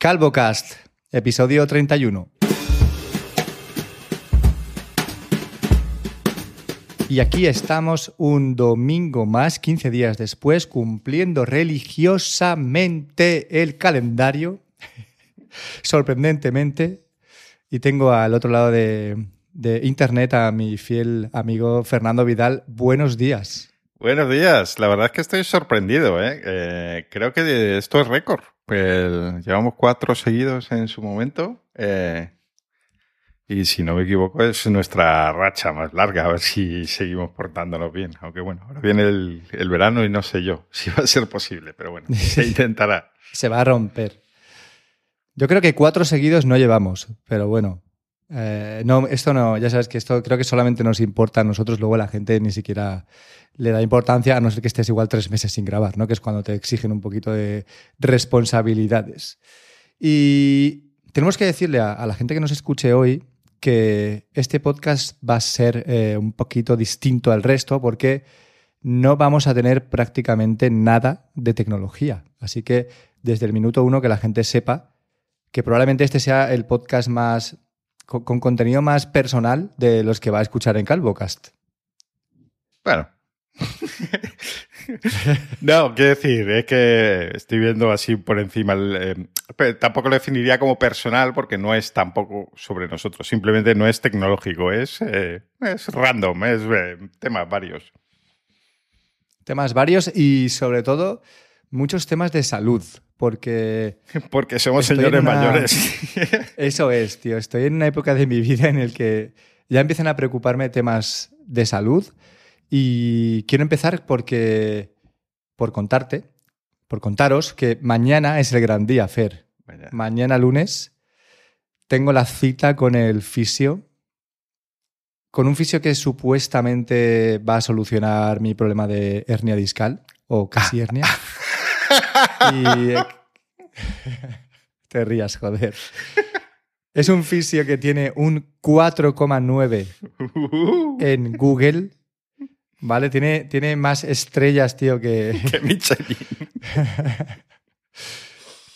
CalvoCast, episodio 31. Y aquí estamos un domingo más, 15 días después, cumpliendo religiosamente el calendario, sorprendentemente. Y tengo al otro lado de, de Internet a mi fiel amigo Fernando Vidal. Buenos días. Buenos días. La verdad es que estoy sorprendido. ¿eh? Eh, creo que esto es récord. Pues llevamos cuatro seguidos en su momento. Eh, y si no me equivoco, es nuestra racha más larga. A ver si seguimos portándonos bien. Aunque bueno, ahora viene el, el verano y no sé yo si va a ser posible. Pero bueno, se intentará. se va a romper. Yo creo que cuatro seguidos no llevamos. Pero bueno, eh, no, esto no, ya sabes que esto creo que solamente nos importa a nosotros, luego la gente ni siquiera le da importancia, a no ser que estés igual tres meses sin grabar, ¿no? Que es cuando te exigen un poquito de responsabilidades. Y tenemos que decirle a, la gente que nos escuche hoy que este podcast va a ser eh, un poquito distinto al resto porque no vamos a tener prácticamente nada de tecnología. Así que desde el minuto uno que la gente sepa que probablemente este sea el podcast más con, contenido más personal de los que va a escuchar en Calvocast. Bueno. no, quiero decir, es que estoy viendo así por encima. El, eh, tampoco lo definiría como personal porque no es tampoco sobre nosotros. Simplemente no es tecnológico, es, eh, es random, es eh, temas varios. Temas varios y sobre todo muchos temas de salud porque... Porque somos señores mayores. Eso es, tío. Estoy en una época de mi vida en el que ya empiezan a preocuparme temas de salud y quiero empezar porque... por contarte, por contaros que mañana es el gran día, Fer. Mañana lunes tengo la cita con el fisio, con un fisio que supuestamente va a solucionar mi problema de hernia discal o casi hernia. y... Te rías, joder. Es un fisio que tiene un 4,9 en Google. ¿Vale? Tiene, tiene más estrellas, tío, que. Que Michelin.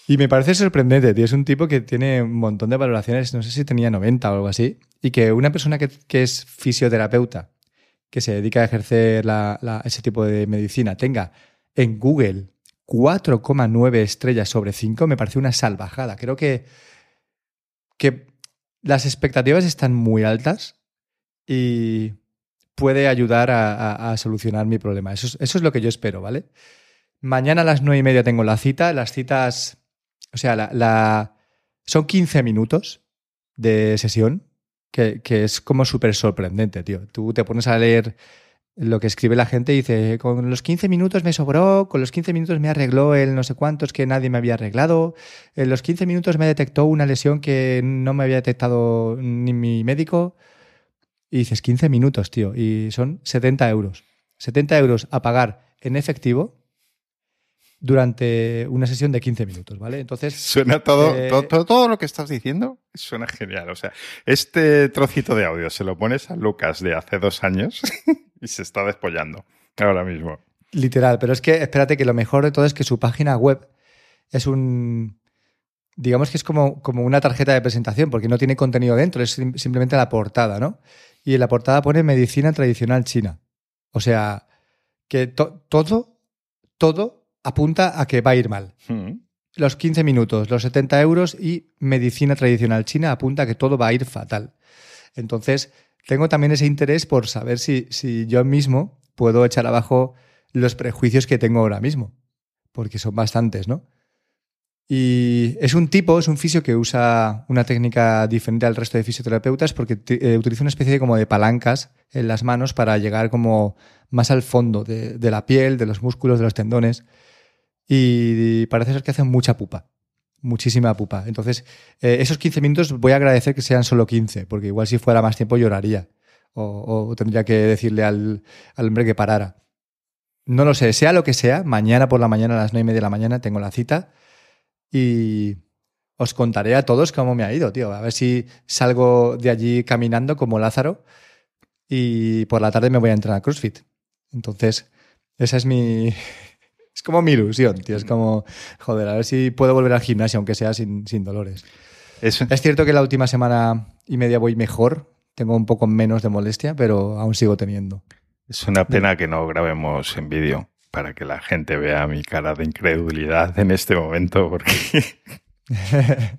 y me parece sorprendente, tío. Es un tipo que tiene un montón de valoraciones, no sé si tenía 90 o algo así. Y que una persona que, es fisioterapeuta, que se dedica a ejercer ese tipo de medicina, tenga en Google 4,9 estrellas sobre 5 me parece una salvajada. Creo que, que las expectativas están muy altas y puede ayudar a, solucionar mi problema. Eso es, lo que yo espero, ¿vale? Mañana a las 9 y media tengo la cita. Las citas, o sea, la, son 15 minutos de sesión, que, que es como súper sorprendente, tío. Tú te pones a leer lo que escribe la gente dice, con los 15 minutos me sobró, con los 15 minutos me arregló el no sé cuántos que nadie me había arreglado, en los 15 minutos me detectó una lesión que no me había detectado ni mi médico. Y dices, 15 minutos, tío, y son 70 euros. 70 euros a pagar en efectivo durante una sesión de 15 minutos, ¿vale? Entonces. Suena todo, eh, todo, todo, lo que estás diciendo, suena genial. O sea, este trocito de audio se lo pones a Lucas de hace dos años y se está despollando ahora mismo. Literal, pero es que espérate que lo mejor de todo es que su página web es un. Digamos que es como, como una tarjeta de presentación, porque no tiene contenido dentro, es simplemente la portada, ¿no? Y en la portada pone medicina tradicional china. O sea, que todo, todo apunta a que va a ir mal. Hmm. Los 15 minutos, los 70 euros y medicina tradicional china apunta a que todo va a ir fatal. Entonces, tengo también ese interés por saber si, si yo mismo puedo echar abajo los prejuicios que tengo ahora mismo, porque son bastantes, ¿no? Y es un tipo, es un fisio que usa una técnica diferente al resto de fisioterapeutas porque eh, utiliza una especie de, como de palancas en las manos para llegar como más al fondo de, de la piel, de los músculos, de los tendones y parece ser que hacen mucha pupa. Muchísima pupa. Entonces, eh, esos 15 minutos voy a agradecer que sean solo 15, porque igual si fuera más tiempo lloraría. O, tendría que decirle al, hombre que parara. No lo sé, sea lo que sea, mañana por la mañana a las 9 y media de la mañana tengo la cita y os contaré a todos cómo me ha ido, tío. A ver si salgo de allí caminando como Lázaro y por la tarde me voy a entrar a CrossFit. Entonces, esa es mi, Es como mi ilusión, tío. Es como, joder, a ver si puedo volver al gimnasio, aunque sea sin, sin dolores. Eso, Es cierto que la última semana y media voy mejor, tengo un poco menos de molestia, pero aún sigo teniendo. es una pena que no grabemos en vídeo para que la gente vea mi cara de incredulidad en este momento, porque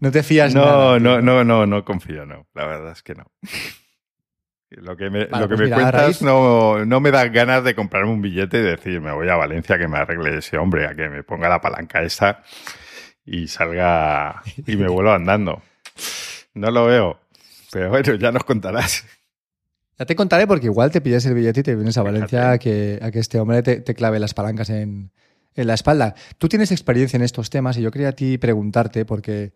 No te fías no, nada, no, no, no, no confío, no. La verdad es que no. Lo que me, Vale, lo que pues me mira, a cuentas raíz- no, no me da ganas de comprarme un billete y decir, me voy a Valencia que me arregle ese hombre, a que me ponga la palanca esa y salga y me vuelva andando. No lo veo. Pero bueno, ya nos contarás. Ya te contaré porque igual te pides el billete y te vienes a. Valencia a que, a que este hombre te, te clave las palancas en, en la espalda. Tú tienes experiencia en estos temas y yo quería a ti preguntarte porque,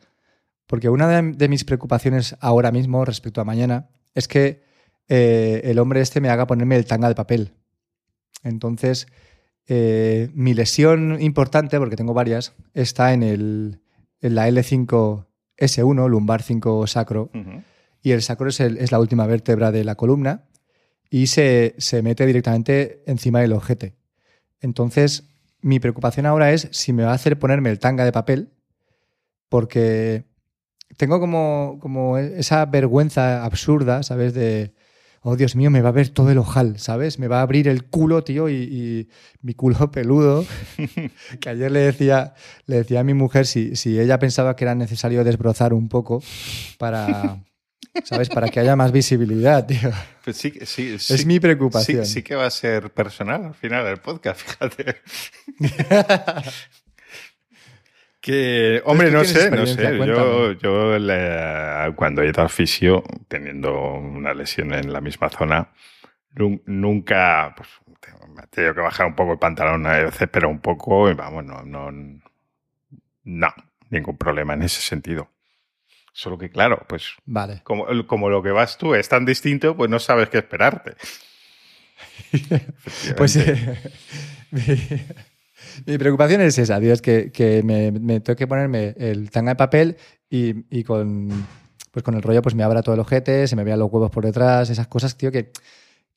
porque una de, de mis preocupaciones ahora mismo respecto a mañana es que eh, el hombre este me haga ponerme el tanga de papel. Entonces, eh, mi lesión importante, porque tengo varias, está en, el, en la L5S1, lumbar 5 sacro, y el sacro es, el- es la última vértebra de la columna y se, se mete directamente encima del ojete. Entonces, mi preocupación ahora es si me va a hacer ponerme el tanga de papel, porque tengo como, como esa vergüenza absurda, ¿sabes? De, oh Dios mío, me va a ver todo el ojal, ¿sabes? Me va a abrir el culo, tío, y, y mi culo peludo. que ayer le decía, le decía a mi mujer si, si ella pensaba que era necesario desbrozar un poco para, ¿sabes? Para que haya más visibilidad, tío. Pues sí, sí, sí. es mi preocupación. Sí, sí que va a ser personal al final del podcast, fíjate. Que, hombre, no sé, no sé. Yo, yo cuando he ido al fisio, teniendo una lesión en la misma zona, nu- nunca pues, tengo- me ha tenido que bajar un poco el pantalón a veces, pero un poco, y vamos, no, no, no, ningún problema en ese sentido. Solo que, claro, pues Vale. como, como lo que vas tú es tan distinto, pues no sabes qué esperarte. Pues eh, mi, preocupación es esa, tío, es que, que me, me tengo que ponerme el tanga de papel y, y con, pues con el rollo pues me abra todo el ojete, se me vean los huevos por detrás, esas cosas, tío, que,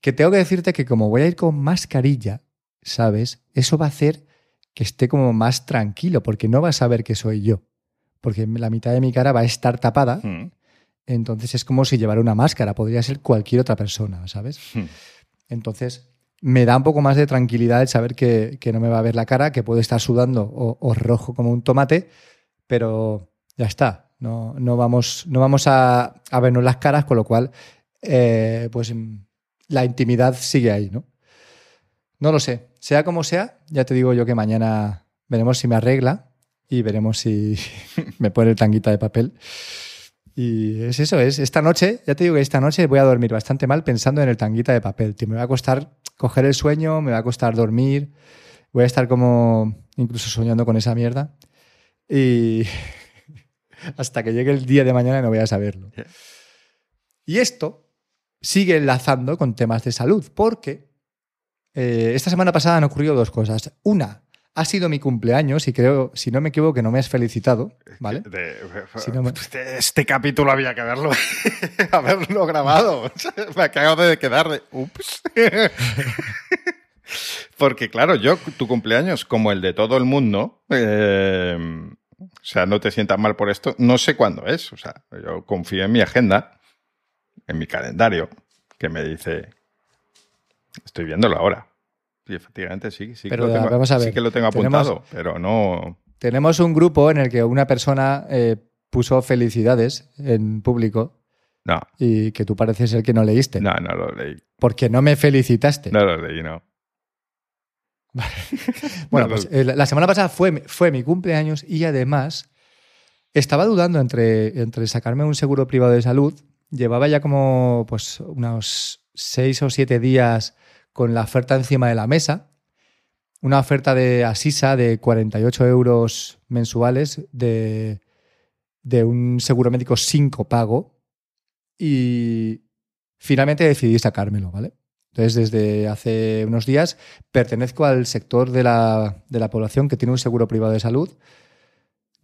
que tengo que decirte que como voy a ir con mascarilla, ¿sabes? Eso va a hacer que esté como más tranquilo, porque no vas a ver que soy yo. Porque la mitad de mi cara va a estar tapada, Mm. entonces es como si llevara una máscara, podría ser cualquier otra persona, ¿sabes? Mm. Entonces, me da un poco más de tranquilidad el saber que, que no me va a ver la cara, que puede estar sudando o, rojo como un tomate, pero ya está. No, no vamos, no vamos a, a vernos las caras, con lo cual, eh, pues mm, la intimidad sigue ahí, ¿no? No lo sé. Sea como sea, ya te digo yo que mañana veremos si me arregla y veremos si me pone el tanguita de papel. Y es eso, es esta noche, ya te digo que esta noche voy a dormir bastante mal pensando en el tanguita de papel. Me va a costar coger el sueño, me va a costar dormir, voy a estar como incluso soñando con esa mierda. Y hasta que llegue el día de mañana no voy a saberlo. Y esto sigue enlazando con temas de salud, porque eh, esta semana pasada han ocurrido dos cosas. Una, ha sido mi cumpleaños y creo, si no me equivoco, que no me has felicitado, ¿vale? De- Si no me- este, este capítulo había que haberlo, haberlo grabado. me acabo de quedar de ups. Porque claro, yo, tu cumpleaños, como el de todo el mundo, eh, o sea, no te sientas mal por esto, no sé cuándo es. O sea, yo confío en mi agenda, en mi calendario, que me dice, estoy viéndolo ahora. Y efectivamente sí, sí, Pero, que, lo tengo, vamos a ver, sí que lo tengo tenemos- apuntado, pero no... Tenemos un grupo en el que una persona eh, puso felicidades en público No, y que tú pareces el que no leíste. no, no lo leí. Porque no me felicitaste. No lo leí, no. Bueno, No, pues eh, la la semana pasada fue, fue mi cumpleaños y además estaba dudando entre, entre sacarme un seguro privado de salud. Llevaba ya como pues, unos seis o siete días con la oferta encima de la mesa. Una oferta de Asisa de 48 euros mensuales de, un seguro médico sin copago. Y finalmente decidí sacármelo, ¿vale? Entonces, desde hace unos días pertenezco al sector de la, de la población que tiene un seguro privado de salud.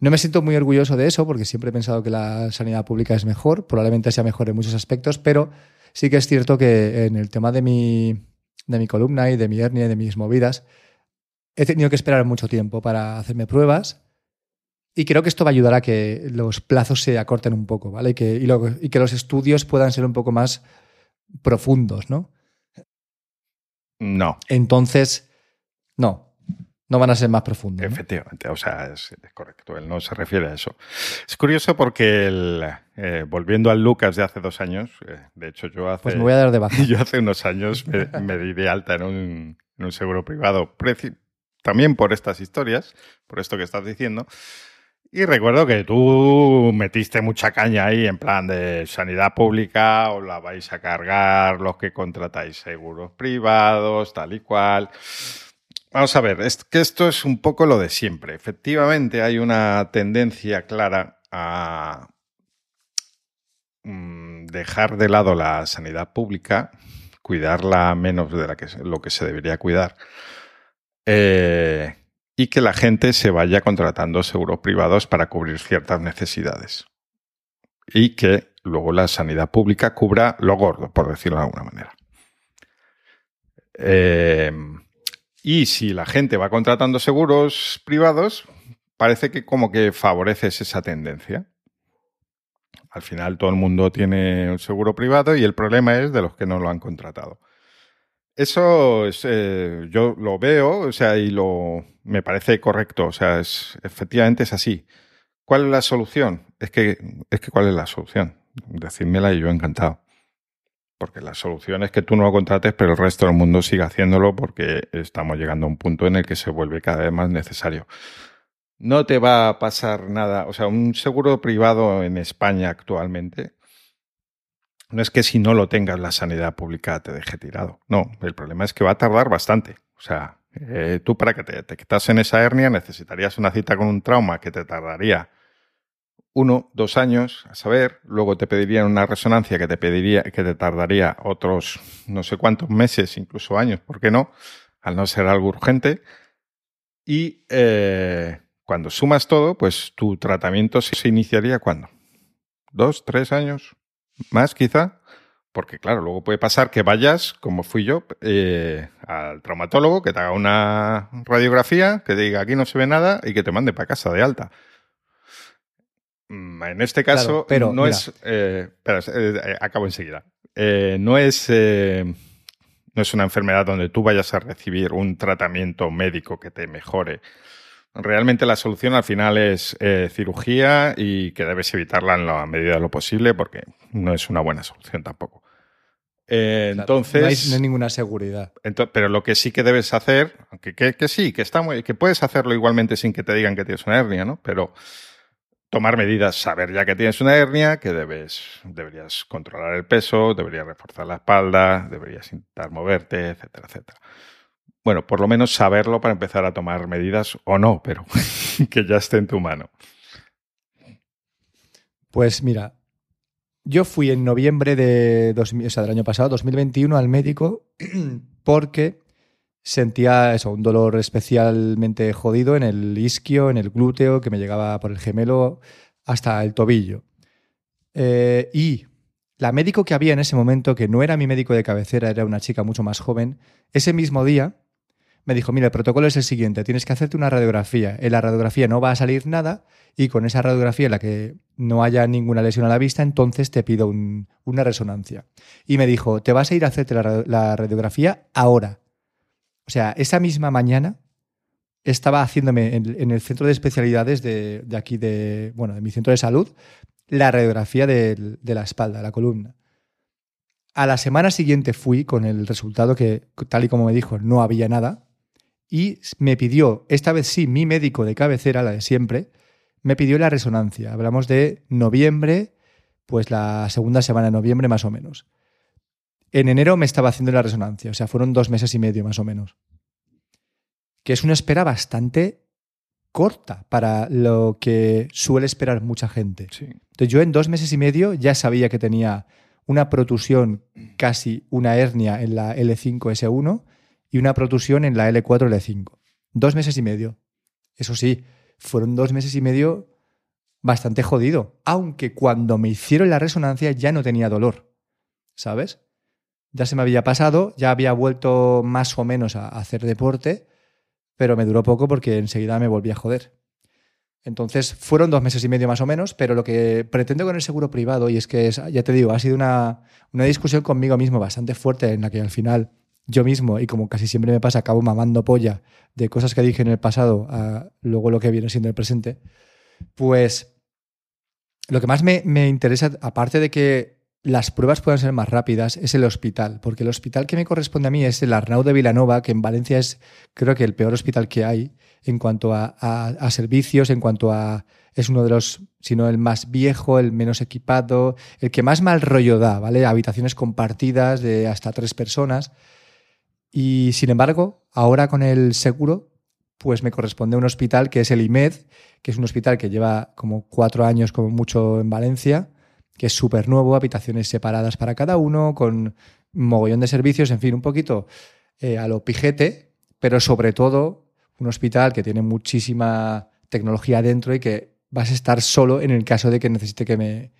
No me siento muy orgulloso de eso porque siempre he pensado que la sanidad pública es mejor, probablemente sea mejor en muchos aspectos, pero sí que es cierto que en el tema de mi, de mi columna y de mi hernia y de mis movidas, he tenido que esperar mucho tiempo para hacerme pruebas y creo que esto va a ayudar a que los plazos se acorten un poco, ¿vale? Y que, y que los estudios puedan ser un poco más profundos, ¿no? No. Entonces, no, no van a ser más profundos. Efectivamente, o sea, es, correcto, él no se refiere a eso. Es curioso porque, el, eh, volviendo al Lucas de hace dos años, eh, de hecho yo hace... Pues me voy a dar de baja. Yo hace unos años me, di de alta en un, en un seguro privado, también por estas historias, por esto que estás diciendo, y recuerdo que tú metiste mucha caña ahí en plan de sanidad pública, os la vais a cargar los que contratáis seguros privados, tal y cual. Vamos a ver, es que esto es un poco lo de siempre. Efectivamente hay una tendencia clara a mm, dejar de lado la sanidad pública, cuidarla menos de lo que se debería cuidar. Eh, y que la gente se vaya contratando seguros privados para cubrir ciertas necesidades. Y que luego la sanidad pública cubra lo gordo, por decirlo de alguna manera. Em, y si la gente va contratando seguros privados, parece que como que favoreces esa tendencia. Al final todo el mundo tiene un seguro privado y el problema es de los que no lo han contratado. Eso es, eh, yo lo veo, o sea, y lo me parece correcto, o sea, es, efectivamente es así. ¿Cuál es la solución? Es que, es que ¿cuál es la solución? Decídmela y yo encantado. Porque la solución es que tú no lo contrates, pero el resto del mundo siga haciéndolo porque estamos llegando a un punto en el que se vuelve cada vez más necesario. No te va a pasar nada, o sea, un seguro privado en España actualmente no es que si no lo tengas la sanidad pública te deje tirado. No, el problema es que va a tardar bastante. O sea, eh, tú para que te, te quitas en esa hernia necesitarías una cita con un trauma que te tardaría uno, dos años a saber, luego te pedirían una resonancia que te pediría, que te tardaría otros no sé cuántos meses, incluso años, ¿por qué no? Al no ser algo urgente. Y eh, cuando sumas todo, pues tu tratamiento se iniciaría cuando? ¿Dos, tres años? más quizá, porque claro, luego puede pasar que vayas, como fui yo, eh, al traumatólogo, que te haga una radiografía, que te diga aquí no se ve nada y que te mande para casa de alta. Mm, en este caso, pero, no es. Eh, espera, eh, acabo enseguida. no es. no es una enfermedad donde tú vayas a recibir un tratamiento médico que te mejore Realmente la solución al final es eh, cirugía y que debes evitarla en la medida de lo posible porque no es una buena solución tampoco. entonces. No hay, ninguna seguridad. pero lo que sí que debes hacer, aunque que, sí, que, está muy, que puedes hacerlo igualmente sin que te digan que tienes una hernia, ¿no? Pero tomar medidas, saber ya que tienes una hernia, que debes, deberías controlar el peso, deberías reforzar la espalda, deberías intentar moverte, etcétera, etcétera bueno, por lo menos saberlo para empezar a tomar medidas o no, pero que ya esté en tu mano. Pues mira, yo fui en noviembre de del año pasado, 2021, al médico porque sentía eso, un dolor especialmente jodido en el isquio, en el glúteo, que me llegaba por el gemelo hasta el tobillo. Eh, y la médico que había en ese momento, que no era mi médico de cabecera, era una chica mucho más joven, ese mismo día me dijo, mira, el protocolo es el siguiente, tienes que hacerte una radiografía. En la radiografía no va a salir nada y con esa radiografía en la que no haya ninguna lesión a la vista, entonces te pido una resonancia. Y me dijo, te vas a ir a hacerte la, radiografía ahora. O sea, esa misma mañana estaba haciéndome en, el centro de especialidades de, aquí, de, bueno, de mi centro de salud, la radiografía de, de la espalda, la columna. A la semana siguiente fui con el resultado que, tal y como me dijo, no había nada y me pidió, esta vez sí, mi médico de cabecera, la de siempre, me pidió la resonancia. Hablamos de noviembre, pues la segunda semana de noviembre más o menos. En enero me estaba haciendo la resonancia, o sea, fueron dos meses y medio más o menos. Que es una espera bastante corta para lo que suele esperar mucha gente. Entonces yo en dos meses y medio ya sabía que tenía una protusión, casi una hernia en la L5S1 y una protusión en la L4-L5. Dos meses y medio. Eso sí, fueron dos meses y medio bastante jodido, aunque cuando me hicieron la resonancia ya no tenía dolor, ¿sabes? Ya se me había pasado, ya había vuelto más o menos a hacer deporte, pero me duró poco porque enseguida me volví a joder. Entonces fueron dos meses y medio más o menos, pero lo que pretendo con el seguro privado, y es que ya te digo, ha sido una, una, discusión conmigo mismo bastante fuerte en la que al final yo mismo, y como casi siempre me pasa, acabo mamando polla de cosas que dije en el pasado a luego lo que viene siendo el presente, pues lo que más me, me interesa, aparte de que las pruebas puedan ser más rápidas es el hospital, porque el hospital que me corresponde a mí es el Arnau de Vilanova, que en Valencia es creo que el peor hospital que hay en cuanto a, servicios, en cuanto a... es uno de los, si no el más viejo, el menos equipado, el que más mal rollo da, ¿vale? Habitaciones compartidas de hasta tres personas. Y sin embargo, ahora con el seguro, pues me corresponde un hospital que es el IMED, que es un hospital que lleva como cuatro años como mucho en Valencia que es súper nuevo, habitaciones separadas para cada uno, con mogollón de servicios, en fin, un poquito eh, a lo pijete, pero sobre todo un hospital que tiene muchísima tecnología dentro y que vas a estar solo en el caso de que necesite que me,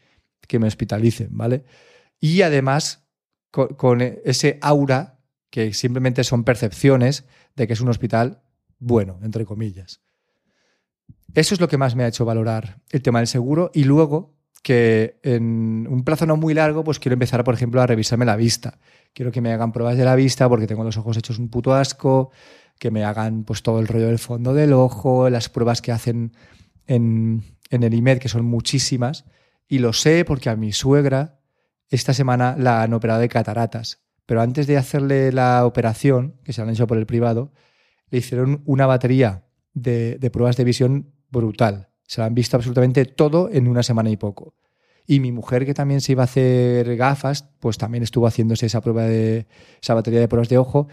que me hospitalicen, ¿vale? Y además con, ese aura que simplemente son percepciones de que es un hospital bueno, entre comillas. Eso es lo que más me ha hecho valorar el tema del seguro y luego que en un plazo no muy largo, pues quiero empezar, por ejemplo, a revisarme la vista. Quiero que me hagan pruebas de la vista porque tengo los ojos hechos un puto asco, que me hagan pues todo el rollo del fondo del ojo, las pruebas que hacen en, en el IMED, que son muchísimas. Y lo sé porque a mi suegra esta semana la han operado de cataratas. Pero antes de hacerle la operación, que se han hecho por el privado, le hicieron una batería de, de pruebas de visión brutal. Se lo han visto absolutamente todo en una semana y poco. Y mi mujer, que también se iba a hacer gafas, pues también estuvo haciéndose esa prueba de esa batería de pruebas de ojo.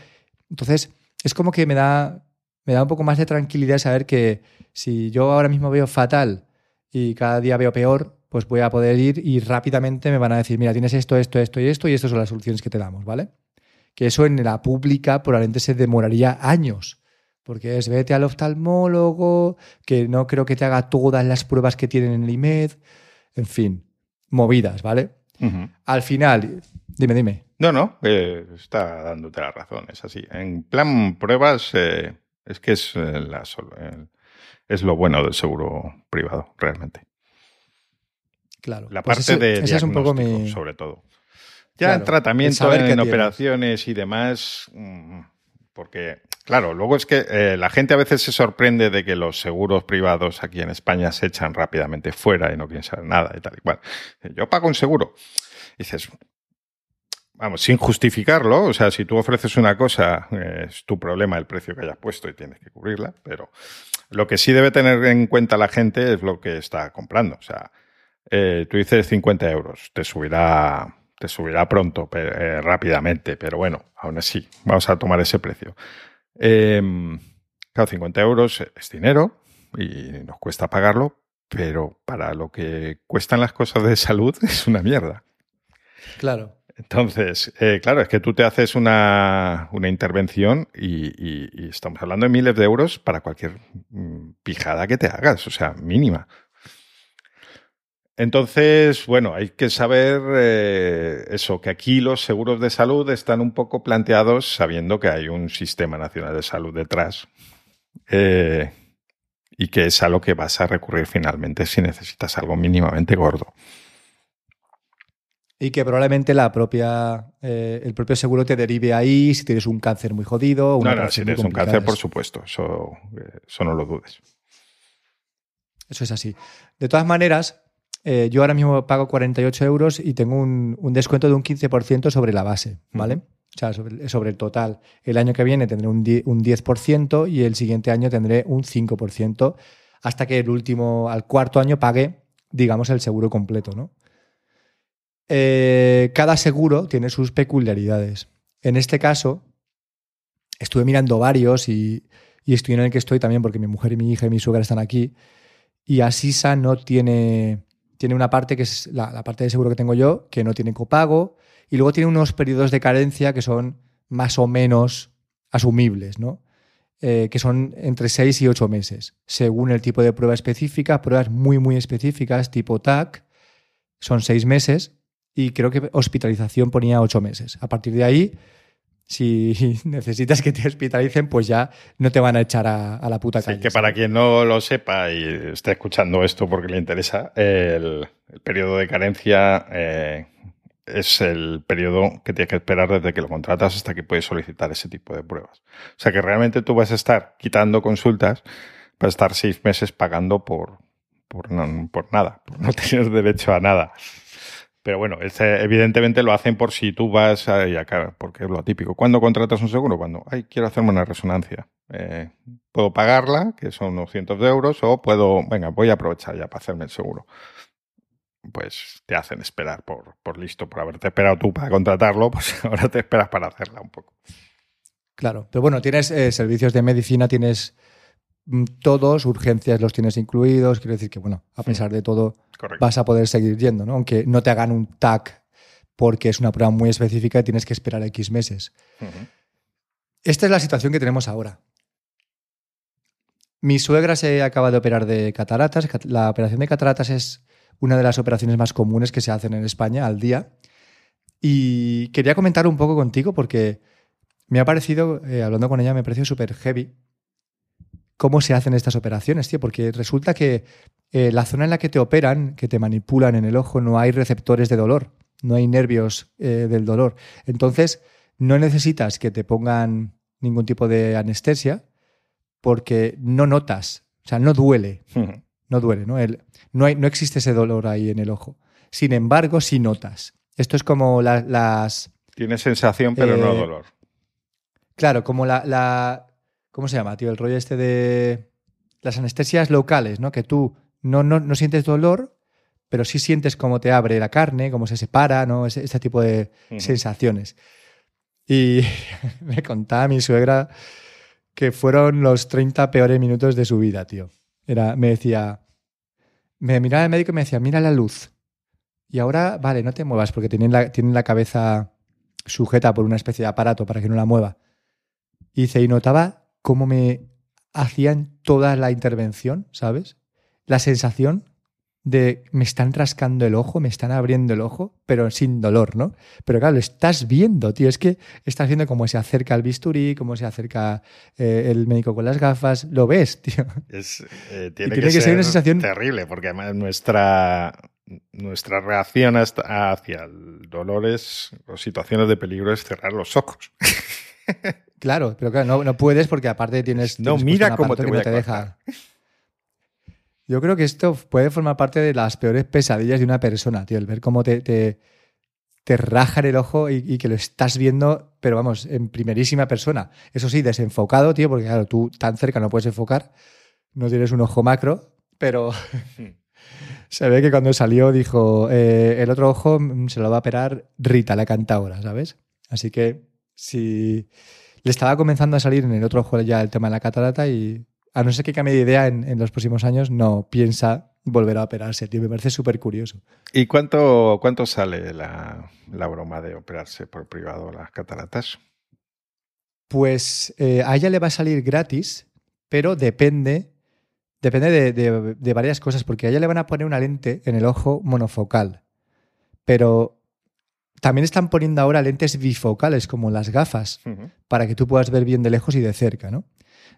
Entonces, es como que me da, me da un poco más de tranquilidad saber que si yo ahora mismo veo fatal y cada día veo peor, pues voy a poder ir y rápidamente me van a decir, mira, tienes esto, esto, esto y esto, y estas son las soluciones que te damos, ¿vale? Que eso en la pública probablemente se demoraría años porque es vete al oftalmólogo, que no creo que te haga todas las pruebas que tienen en el IMED, en fin, movidas, ¿vale? Al final, dime, dime. No, no, eh, está dándote la razón, es así. En plan pruebas, eh, es que es, eh, la, es lo bueno del seguro privado, realmente. Claro. La pues parte de ese es un poco mi... sobre todo. Ya en tratamiento, en operaciones y demás, mm, porque Claro, luego es que eh, la gente a veces se sorprende de que los seguros privados aquí en España se echan rápidamente fuera y no saber nada y tal y cual. Yo pago un seguro. dices, vamos, sin justificarlo, o sea, si tú ofreces una cosa, eh, es tu problema el precio que hayas puesto y tienes que cubrirla, pero lo que sí debe tener en cuenta la gente es lo que está comprando. O sea, eh, tú dices 50 euros, te subirá te subirá pronto, rápidamente, pero bueno, aún así, vamos a tomar ese precio. Eh, claro, 50 euros es dinero y nos cuesta pagarlo, pero para lo que cuestan las cosas de salud es una mierda. Claro. Entonces, eh, claro, es que tú te haces una, intervención y, estamos hablando de miles de euros para cualquier mm, pijada que te hagas, o sea, mínima. Entonces, bueno, hay que saber eh, eso, que aquí los seguros de salud están un poco planteados sabiendo que hay un sistema nacional de salud detrás eh, y que es a lo que vas a recurrir finalmente si necesitas algo mínimamente gordo. Y que probablemente la propia, eh, el propio seguro te derive ahí si tienes un cáncer muy jodido. Una no, no, si tienes un cáncer, por supuesto, eso, eso no lo dudes. Eso es así. De todas maneras, eh, yo ahora mismo pago 48 euros y tengo un, descuento de un 15% sobre la base, ¿vale? O sea, sobre, el total. El año que viene tendré un, 10% y el siguiente año tendré un 5%, hasta que el último, al cuarto año pague, digamos, el seguro completo, ¿no? Eh, cada seguro tiene sus peculiaridades. En este caso, estuve mirando varios y, y estoy en el que estoy también porque mi mujer y mi hija y mi suegra están aquí. Y Asisa no tiene tiene una parte que es la, parte de seguro que tengo yo, que no tiene copago, y luego tiene unos periodos de carencia que son más o menos asumibles, ¿no? Eh, que son entre 6 y 8 meses, según el tipo de prueba específica, pruebas muy, muy específicas, tipo TAC, son 6 meses, y creo que hospitalización ponía 8 meses. A partir de ahí, si necesitas que te hospitalicen, pues ya no te van a echar a, la puta calle. Sí, que para quien no lo sepa y esté escuchando esto porque le interesa, el, periodo de carencia eh, es el periodo que tienes que esperar desde que lo contratas hasta que puedes solicitar ese tipo de pruebas. O sea que realmente tú vas a estar quitando consultas, vas a estar seis meses pagando por, por, no, por nada, por no tener derecho a nada. Pero bueno, evidentemente lo hacen por si tú vas a, acá, porque es lo típico. ¿Cuándo contratas un seguro? Cuando, ay, quiero hacerme una resonancia. Eh, puedo pagarla, que son unos cientos de euros, o puedo, venga, voy a aprovechar ya para hacerme el seguro pues te hacen esperar por, por listo, por haberte esperado tú para contratarlo, pues ahora te esperas para hacerla un poco. Claro, pero bueno, tienes eh, servicios de medicina, tienes todos, urgencias los tienes incluidos, quiero decir que, bueno, a pesar de todo, vas a poder seguir yendo, ¿no? Aunque no te hagan un TAC porque es una prueba muy específica y tienes que esperar X meses. Esta es la situación que tenemos ahora. Mi suegra se acaba de operar de cataratas. La operación de cataratas es una de las operaciones más comunes que se hacen en España al día. Y quería comentar un poco contigo porque me ha parecido, eh, hablando con ella, me ha parecido súper heavy cómo se hacen estas operaciones, tío, porque resulta que eh, la zona en la que te operan, que te manipulan en el ojo, no hay receptores de dolor, no hay nervios eh, del dolor. Entonces, no necesitas que te pongan ningún tipo de anestesia porque no notas, o sea, no duele no duele, ¿no? El, no, hay, no existe ese dolor ahí en el ojo. Sin embargo, sí notas. Esto es como las... Tiene sensación, pero no eh, dolor. Claro, como la, la, ¿Cómo se llama, tío? El rollo este de... Las anestesias locales, ¿no? Que tú no, no, sientes dolor, pero sí sientes cómo te abre la carne, cómo se separa, ¿no? Ese, este tipo de sensaciones. Y me contaba mi suegra que fueron los 30 peores minutos de su vida, tío. Era, me decía, me miraba el médico y me decía, mira la luz. Y ahora, vale, no te muevas porque tienen la, tienen la cabeza sujeta por una especie de aparato para que no la mueva. Y dice, y notaba cómo me hacían toda la intervención, ¿sabes? La sensación de me están rascando el ojo, me están abriendo el ojo, pero sin dolor, ¿no? Pero claro, lo estás viendo, tío. Es que estás viendo cómo se acerca el bisturí, cómo se acerca eh, el médico con las gafas. Lo ves, tío. Eh, tiene, que, ser una sensación terrible, porque además nuestra, nuestra reacción hacia el dolor es, o situaciones de peligro es cerrar los ojos. Claro, pero claro, no, puedes porque aparte tienes. No, mira cómo te, voy a te deja. Yo creo que esto puede formar parte de las peores pesadillas de una persona, tío. El ver cómo te, te, te rajan el ojo y, que lo estás viendo, pero vamos, en primerísima persona. Eso sí, desenfocado, tío, porque claro, tú tan cerca no puedes enfocar, no tienes un ojo macro, pero se ve que cuando salió dijo, eh, el otro ojo se lo va a operar Rita, la cantadora, ¿sabes? Así que si le estaba comenzando a salir en el otro ojo ya el tema de la catarata y a no ser que cambie de idea en, los próximos años, no piensa volver a operarse, tío. Me parece súper curioso. ¿Y cuánto, cuánto sale la, broma de operarse por privado las cataratas? Pues eh, a ella le va a salir gratis, pero depende, depende de, varias cosas, porque a ella le van a poner una lente en el ojo monofocal. Pero también están poniendo ahora lentes bifocales, como las gafas, para que tú puedas ver bien de lejos y de cerca, ¿no?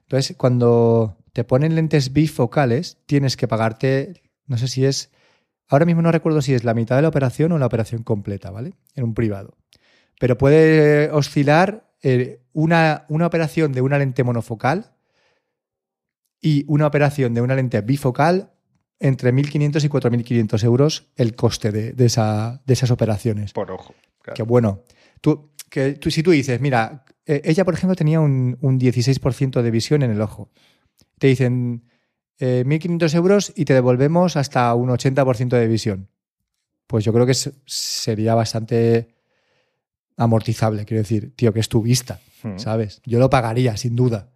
Entonces, cuando te ponen lentes bifocales, tienes que pagarte, no sé si es, ahora mismo no recuerdo si es la mitad de la operación o la operación completa, ¿vale? En un privado. Pero puede oscilar eh, una, una operación de una lente monofocal y una operación de una lente bifocal entre 1.500 y 4.500 euros el coste de, esa, de, esas operaciones. Por ojo. Que bueno, tú, que tú, si tú dices, mira, eh, ella, por ejemplo, tenía un, 16% de visión en el ojo. Te dicen 1.500 eh, euros y te devolvemos hasta un 80% de visión. Pues yo creo que sería bastante amortizable, quiero decir, tío, que es tu vista, hmm. ¿sabes? Yo lo pagaría, sin duda.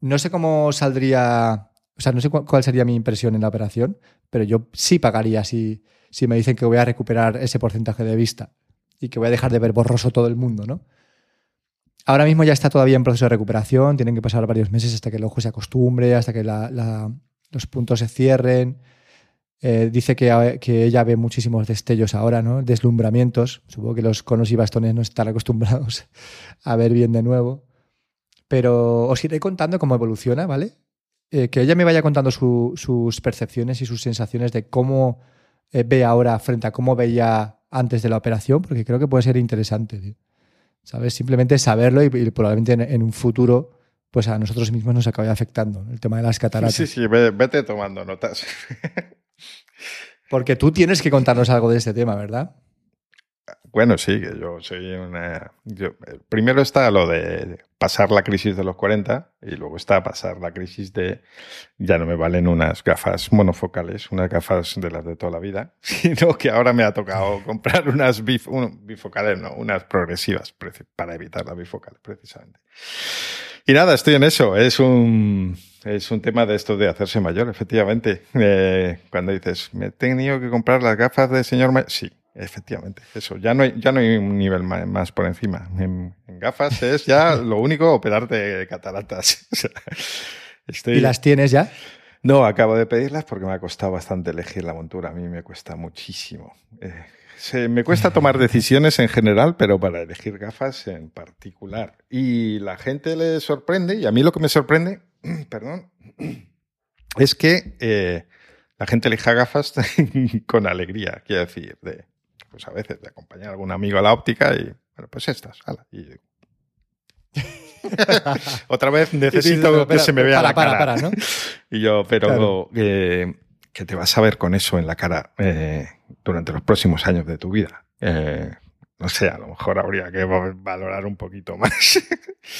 No sé cómo saldría, o sea, no sé cuál sería mi impresión en la operación, pero yo sí pagaría si, si me dicen que voy a recuperar ese porcentaje de vista y que voy a dejar de ver borroso todo el mundo, ¿no? Ahora mismo ya está todavía en proceso de recuperación, tienen que pasar varios meses hasta que el ojo se acostumbre, hasta que los puntos se cierren. Eh, dice que, que, ella ve muchísimos destellos ahora, ¿no? Deslumbramientos. Supongo que los conos y bastones no están acostumbrados a ver bien de nuevo. Pero os iré contando cómo evoluciona, ¿vale? Eh, que ella me vaya contando sus percepciones y sus sensaciones de cómo eh, ve ahora frente a cómo veía antes de la operación, porque creo que puede ser interesante, ¿sabes? Simplemente saberlo y, probablemente en, un futuro pues a nosotros mismos nos acabe afectando el tema de las cataratas. Sí, sí, vete tomando notas. Porque tú tienes que contarnos algo de este tema, ¿verdad? Bueno, sí, que yo soy una... primero está lo de pasar la crisis de los 40 y luego está pasar la crisis de ya no me valen unas gafas monofocales, unas gafas de las de toda la vida, sino que ahora me ha tocado comprar unas bifocales, no, unas progresivas para evitar las bifocales, precisamente. Y nada, estoy en eso. Es un, es un tema de esto de hacerse mayor, efectivamente. Eh, cuando dices, me he tenido que comprar las gafas de señor mayor. Sí, Efectivamente, eso. Ya no hay, ya no hay un nivel más, por encima. En, gafas es ya lo único operarte cataratas. ¿Y las tienes ya? No, acabo de pedirlas porque me ha costado bastante elegir la montura. A mí me cuesta muchísimo. Eh, me cuesta tomar decisiones en general, pero para elegir gafas en particular. Y la gente le sorprende, y a mí lo que me sorprende, perdón, es que eh, la gente elija gafas con alegría, quiero decir, de pues a veces de acompañar a algún amigo a la óptica y, bueno, pues estas, Y, Otra vez necesito que se me vea la cara. Para, ¿no? Y yo, pero eh, que te vas a ver con eso en la cara eh, durante los próximos años de tu vida. Eh, no sé, a lo mejor habría que valorar un poquito más.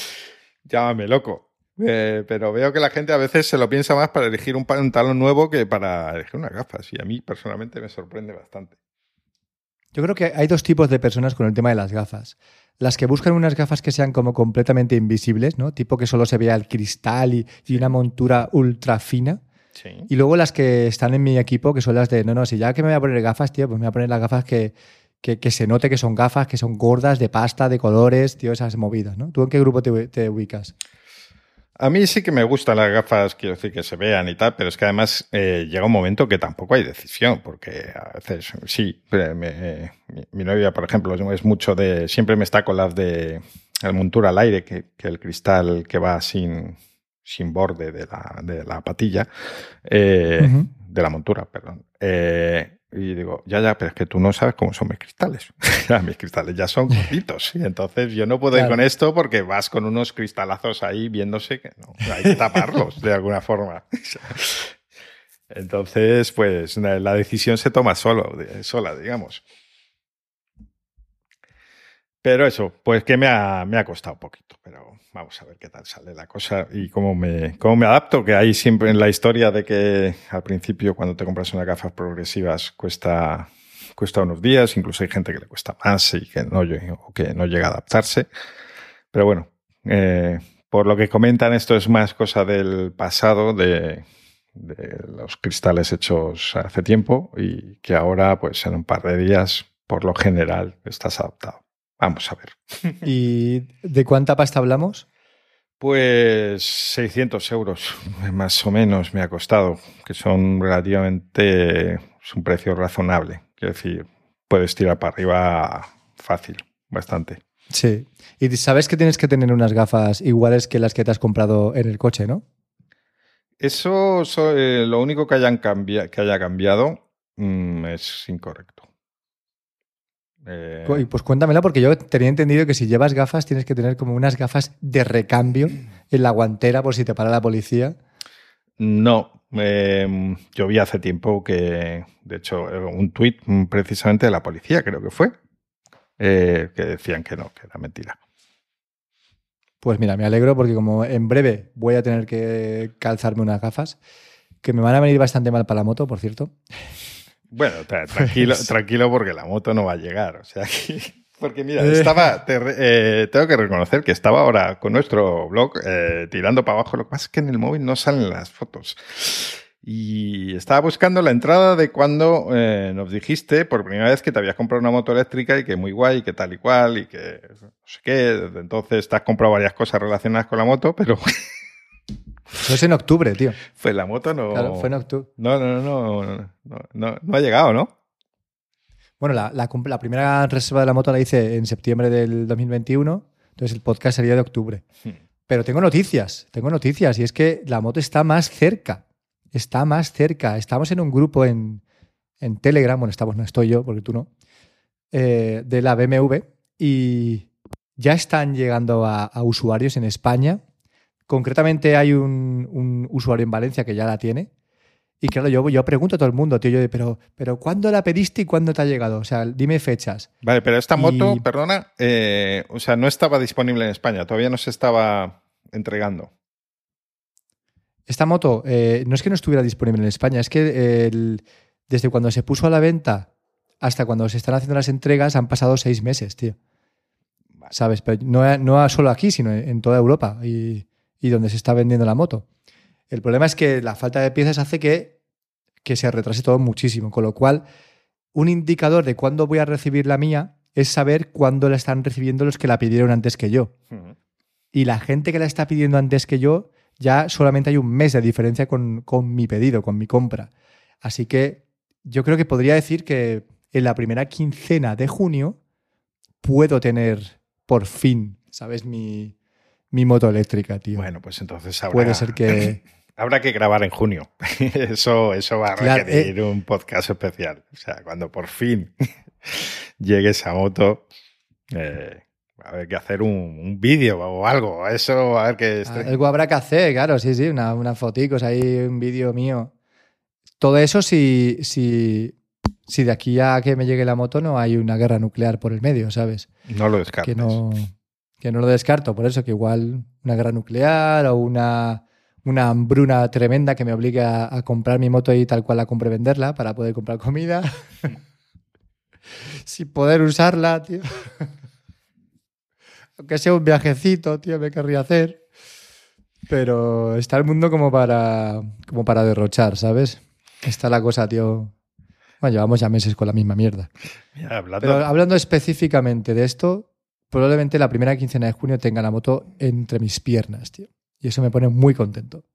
Llámame loco. pero veo que la gente a veces se lo piensa más para elegir un pantalón nuevo que para elegir unas gafas. Y a mí personalmente me sorprende bastante. Yo creo que hay dos tipos de personas con el tema de las gafas. Las que buscan unas gafas que sean como completamente invisibles, ¿no? Tipo que solo se vea el cristal y, una montura ultra fina. Sí. Y luego las que están en mi equipo, que son las de, no, no, si ya que me voy a poner gafas, tío, pues me voy a poner las gafas que, que, se note que son gafas, que son gordas, de pasta, de colores, tío, esas movidas, ¿no? ¿Tú en qué grupo te, te ubicas? A mí sí que me gustan las gafas, quiero decir, que se vean y tal, pero es que además eh, llega un momento que tampoco hay decisión, porque a veces sí, mi, novia, por ejemplo, es mucho de, siempre me está con las de el montura al aire, que, el cristal que va sin, sin borde de la, de la patilla, eh, de la montura, perdón. Y digo, ya, ya, pero es que tú no sabes cómo son mis cristales. mis cristales ya son cortitos. Y entonces yo no puedo ir con esto porque vas con unos cristalazos ahí viéndose que no, hay que taparlos de alguna forma. Entonces, pues la decisión se toma solo, sola, digamos. Pero eso, pues que me ha, me ha costado un poquito, pero vamos a ver qué tal sale la cosa y cómo me, cómo me adapto, que hay siempre en la historia de que al principio cuando te compras unas gafas progresivas cuesta, cuesta unos días, incluso hay gente que le cuesta más y que no, que no llega a adaptarse. Pero bueno, eh, por lo que comentan, esto es más cosa del pasado, de, de los cristales hechos hace tiempo y que ahora, pues en un par de días, por lo general, estás adaptado. Vamos a ver. ¿Y de cuánta pasta hablamos? Pues 600 euros, más o menos, me ha costado, que son relativamente, es un precio razonable. Quiero decir, puedes tirar para arriba fácil, bastante. Sí. Y sabes que tienes que tener unas gafas iguales que las que te has comprado en el coche, ¿no? Eso, eh, lo único que, hayan que haya cambiado mm, es incorrecto. Eh... Pues cuéntamela, porque yo tenía entendido que si llevas gafas tienes que tener como unas gafas de recambio en la guantera por si te para la policía. No, em, yo vi hace tiempo que, de hecho, un tuit precisamente de la policía, creo que fue, eh, que decían que no, que era mentira. Pues mira, me alegro porque como en breve voy a tener que calzarme unas gafas, que me van a venir bastante mal para la moto, por cierto. Bueno, tranquilo, pues tranquilo porque la moto no va a llegar. O sea, porque mira, estaba, eh, tengo que reconocer que estaba ahora con nuestro blog eh, tirando para abajo. Lo que pasa es que en el móvil no salen las fotos. Y estaba buscando la entrada de cuando eh, nos dijiste por primera vez que te habías comprado una moto eléctrica y que muy guay, que tal y cual, y que no sé qué. Desde entonces te has comprado varias cosas relacionadas con la moto, pero Eso es en octubre, tío. Pues la moto no. Claro, fue en octubre. No, no, no, no, no, no, no ha llegado, ¿no? Bueno, la, la, comp- la primera reserva de la moto la hice en septiembre del 2021, entonces el podcast sería de octubre. Hmm. Pero tengo noticias, tengo noticias, y es que la moto está más cerca, está más cerca. Estamos en un grupo en, en Telegram, bueno, estamos, no estoy yo, porque tú no, eh, de la BMW, y ya están llegando a, a usuarios en España. Concretamente hay un, un usuario en Valencia que ya la tiene. Y claro, yo, yo pregunto a todo el mundo, tío, yo, pero, pero ¿cuándo la pediste y cuándo te ha llegado? O sea, dime fechas. Vale, pero esta moto, Y- perdona, eh, o sea, no estaba disponible en España, todavía no se estaba entregando. Esta moto eh, no es que no estuviera disponible en España, es que el- desde cuando se puso a la venta hasta cuando se están haciendo las entregas han pasado seis meses, tío. Vale. ¿Sabes? Pero no, no solo aquí, sino en, en toda Europa y, y donde se está vendiendo la moto. El problema es que la falta de piezas hace que, que se retrase todo muchísimo, con lo cual un indicador de cuándo voy a recibir la mía es saber cuándo la están recibiendo los que la pidieron antes que yo. Y la gente que la está pidiendo antes que yo, ya solamente hay un mes de diferencia con, con mi pedido, con mi compra. Así que yo creo que podría decir que en la primera quincena de junio puedo tener por fin, ¿sabes? Mi, mi moto eléctrica, tío. Bueno, pues entonces habrá, Puede ser que... habrá que grabar en junio. eso, eso va a Claro, eh. requerir un podcast especial. O sea, cuando por fin llegue esa moto, eh, va a haber que hacer un, un vídeo o algo. Eso a que... estre- Algo habrá que hacer, claro, sí, sí, una, una foticos ahí, un vídeo mío. Todo eso si, si, si de aquí a que me llegue la moto no hay una guerra nuclear por el medio, ¿sabes? No lo descartes. que no, que no lo descarto. Por eso que igual una guerra nuclear o una, una hambruna tremenda que me obligue a, a comprar mi moto y tal cual la compre venderla para poder comprar comida. Sin poder usarla, tío. Aunque sea un viajecito, tío, me querría hacer. Pero está el mundo como para, como para derrochar, ¿sabes? Está la cosa, tío. Bueno, llevamos ya meses con la misma mierda. Mira, hablando- Pero hablando específicamente de esto, probablemente la primera quincena de junio tenga la moto entre mis piernas, tío. Y eso me pone muy contento.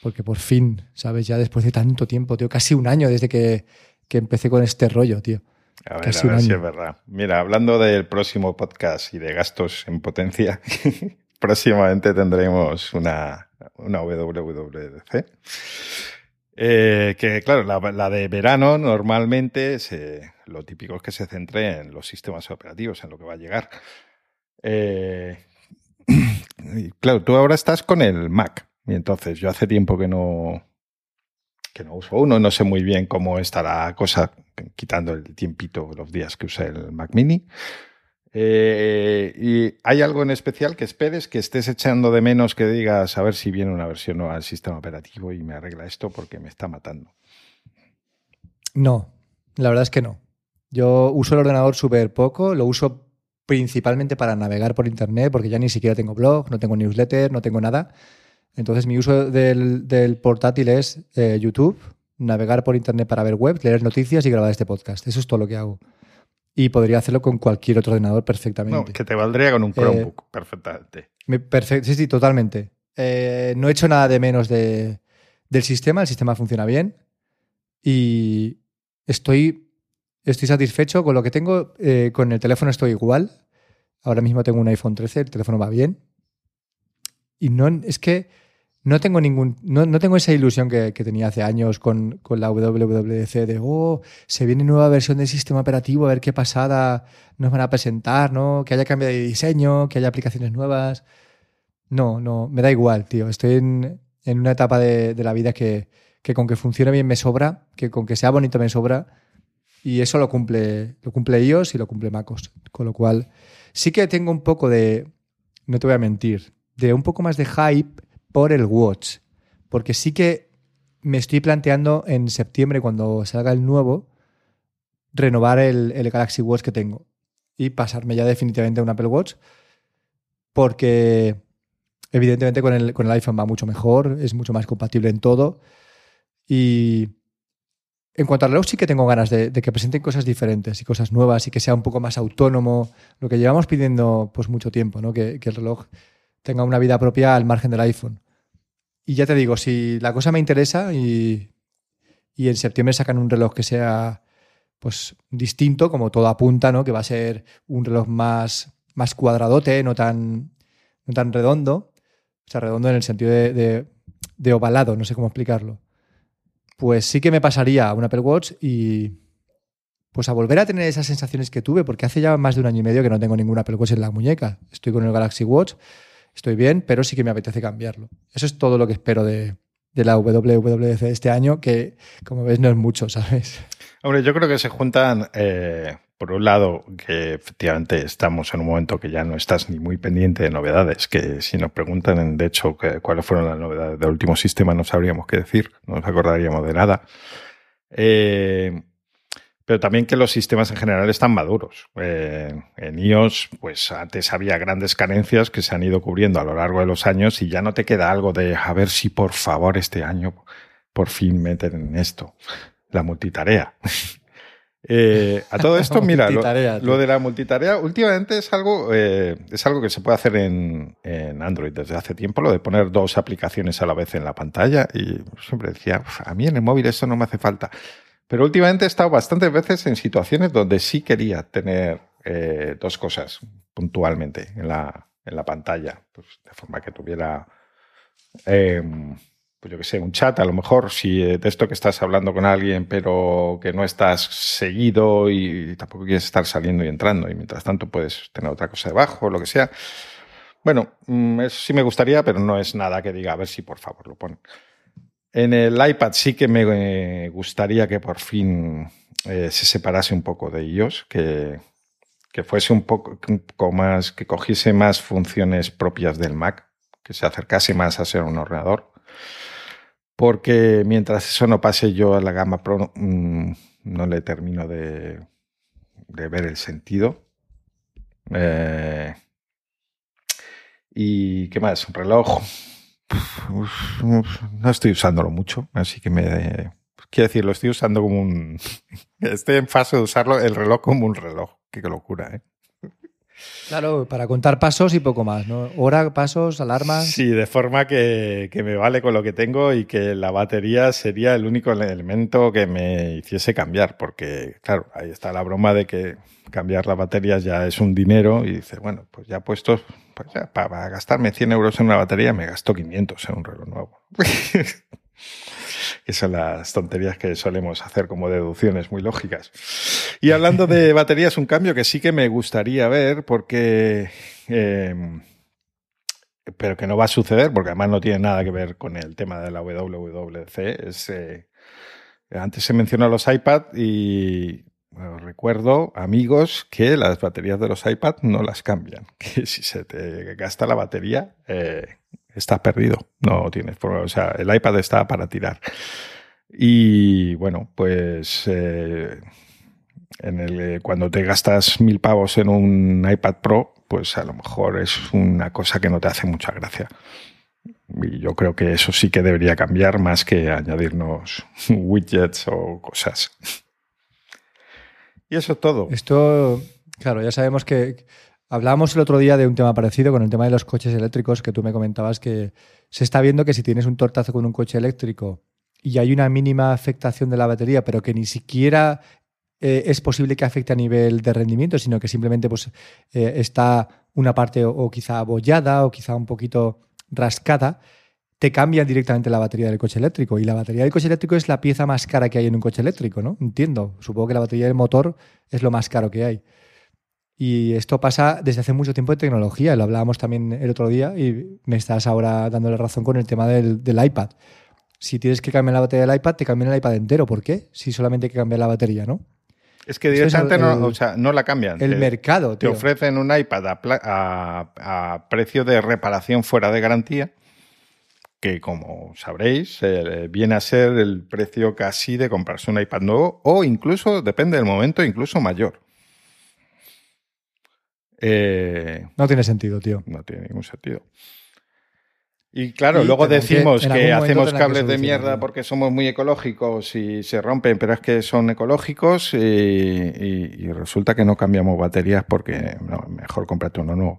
Porque por fin, ¿sabes? Ya después de tanto tiempo, tío, casi un año desde que, que empecé con este rollo, tío. A ver, Casi a ver un si es verdad. Mira, hablando del próximo podcast y de gastos en potencia, próximamente tendremos una, una WWDC. Eh, que claro, la, de verano normalmente lo típico es que se centre en los sistemas operativos, en lo que va a llegar. Eh, claro, tú ahora estás con el Mac. Y entonces yo hace tiempo que no, que no uso uno, no sé muy bien cómo está la cosa, quitando el tiempito, los días que usé el Mac Mini. Eh, ¿Y hay algo en especial que esperes, que estés echando de menos, que digas, a ver si viene una versión nueva del sistema operativo y me arregla esto porque me está matando? No, la verdad es que no. Yo uso el ordenador súper poco, lo uso principalmente para navegar por internet, porque ya ni siquiera tengo blog, no tengo newsletter, no tengo nada. Entonces mi uso del, del portátil es eh, YouTube, navegar por internet para ver web, leer noticias y grabar este podcast. Eso es todo lo que hago. Y podría hacerlo con cualquier otro ordenador No, perfectamente. que te valdría con un Chromebook, perfectamente. Me- perfect- sí, sí, totalmente. Eh, no he hecho nada de menos de- del sistema, el sistema funciona bien y estoy, estoy satisfecho con lo que tengo. Eh, con el teléfono estoy igual. Ahora mismo tengo un iPhone 13, el teléfono va bien. Y no, es que no tengo ningún, no, no tengo esa ilusión que, que tenía hace años con, con la WWDC de, oh, se viene nueva versión del sistema operativo, a ver qué pasada nos van a presentar, ¿no? Que haya cambio de diseño, que haya aplicaciones nuevas. No, no, me da igual, tío. Estoy en, en una etapa de, de la vida que, que con que funcione bien me sobra, que con que sea bonito me sobra. Y eso lo cumple, lo cumple iOS y lo cumple MacOS. Con lo cual, sí que tengo un poco de, no te voy a mentir, de un poco más de hype por el Watch. Porque sí que me estoy planteando en septiembre, cuando salga el nuevo, renovar el, Galaxy Watch que tengo y pasarme ya definitivamente a un Apple Watch. Porque evidentemente con el, con el iPhone va mucho mejor, es mucho más compatible en todo. Y en cuanto al reloj, sí que tengo ganas de, que presenten cosas diferentes y cosas nuevas y que sea un poco más autónomo. Lo que llevamos pidiendo pues mucho tiempo, ¿no? que el reloj tenga una vida propia al margen del iPhone. Y ya te digo, si la cosa me interesa y, y en septiembre sacan un reloj que sea pues distinto, como todo apunta, ¿no? Que va a ser un reloj más, más cuadradote, no tan, no tan redondo. O sea, redondo en el sentido de, ovalado, no sé cómo explicarlo. Pues sí que me pasaría a un Apple Watch y pues a volver a tener esas sensaciones que tuve, porque hace ya más de un año y medio que no tengo ningún Apple Watch en la muñeca. Estoy con el Galaxy Watch, estoy bien, pero sí que me apetece cambiarlo. Eso es todo lo que espero de, de la WWDC de este año, que como ves no es mucho, ¿sabes? Hombre, yo creo que se juntan, eh, por un lado, que efectivamente estamos en un momento que ya no estás ni muy pendiente de novedades, que si nos preguntan, de hecho, cuáles fueron las novedades del último sistema, no sabríamos qué decir, no nos acordaríamos de nada. Eh, pero también que los sistemas en general están maduros. Eh, en iOS, pues antes había grandes carencias que se han ido cubriendo a lo largo de los años y ya no te queda algo de a ver si por favor este año por fin meten en esto la multitarea. Eh, a todo esto, mira, lo, de la multitarea últimamente es algo, eh, es algo que se puede hacer en, en, Android desde hace tiempo, lo de poner dos aplicaciones a la vez en la pantalla. Y siempre decía, a mí en el móvil esto no me hace falta. Pero últimamente he estado bastantes veces en situaciones donde sí quería tener eh, dos cosas puntualmente en la, en la pantalla, pues de forma que tuviera, em, pues yo que sé, un chat, a lo mejor, si eh, de esto que estás hablando con alguien, pero que no estás seguido y tampoco quieres estar saliendo y entrando, y mientras tanto puedes tener otra cosa debajo, lo que sea. Bueno, mm, eso sí me gustaría, pero no es nada que diga, a ver si por favor lo ponen. En el iPad sí que me gustaría que por fin eh, se separase un poco de ellos, que, fuese un poco, más, que cogiese más funciones propias del Mac, que se acercase más a ser un ordenador. Porque mientras eso no pase, yo a la gama Pro mm, no le termino de, ver el sentido. Eh, ¿Y qué más? Un reloj no estoy usándolo mucho, así que me... Quiero decir, lo estoy usando como un... Estoy en fase de usarlo el reloj como un reloj. Qué locura, ¿eh? Claro, para contar pasos y poco más, ¿no? Hora, pasos, alarmas. Sí, de forma que, que, me vale con lo que tengo y que la batería sería el único elemento que me hiciese cambiar, porque, claro, ahí está la broma de que cambiar la batería ya es un dinero y dices, bueno, pues ya puestos, pues ya, para gastarme 100 euros en una batería me gasto 500 en un reloj nuevo. que son las tonterías que solemos hacer como deducciones muy lógicas. Y hablando de baterías, un cambio que sí que me gustaría ver porque... Em, pero que no va a suceder porque además no tiene nada que ver con el tema de la WWDC. Es, eh, antes se mencionó los iPad y recuerdo, amigos, que las baterías de los iPad no las cambian. Que si se te gasta la batería, eh, estás perdido. No tienes O sea, el iPad está para tirar. Y bueno, pues eh, en el, eh, cuando te gastas mil pavos en un iPad Pro, pues a lo mejor es una cosa que no te hace mucha gracia. Y yo creo que eso sí que debería cambiar más que añadirnos widgets o cosas. Y eso es todo. Esto, claro, ya sabemos que Hablábamos el otro día de un tema parecido con el tema de los coches eléctricos, que tú me comentabas que se está viendo que si tienes un tortazo con un coche eléctrico y hay una mínima afectación de la batería, pero que ni siquiera eh, es posible que afecte a nivel de rendimiento, sino que simplemente pues, eh, está una parte o, quizá abollada o quizá un poquito rascada, te cambian directamente la batería del coche eléctrico. Y la batería del coche eléctrico es la pieza más cara que hay en un coche eléctrico, ¿no? Entiendo. Supongo que la batería del motor es lo más caro que hay. Y esto pasa desde hace mucho tiempo en tecnología, lo hablábamos también el otro día y me estás ahora dándole razón con el tema del, iPad. Si tienes que cambiar la batería del iPad, te cambian el iPad entero. ¿Por qué? Si solamente hay que cambiar la batería, ¿no? Es que directamente no, no, la cambian. El mercado, Te ofrecen un iPad a, precio de reparación fuera de garantía, que como sabréis, eh, viene a ser el precio casi de comprarse un iPad nuevo o incluso, depende del momento, incluso mayor. Eh, no tiene sentido, tío. No tiene ningún sentido. Y claro, luego decimos que, hacemos cables de mierda porque somos muy ecológicos y se rompen, pero es que son ecológicos y, resulta que no cambiamos baterías porque no, mejor cómprate uno nuevo.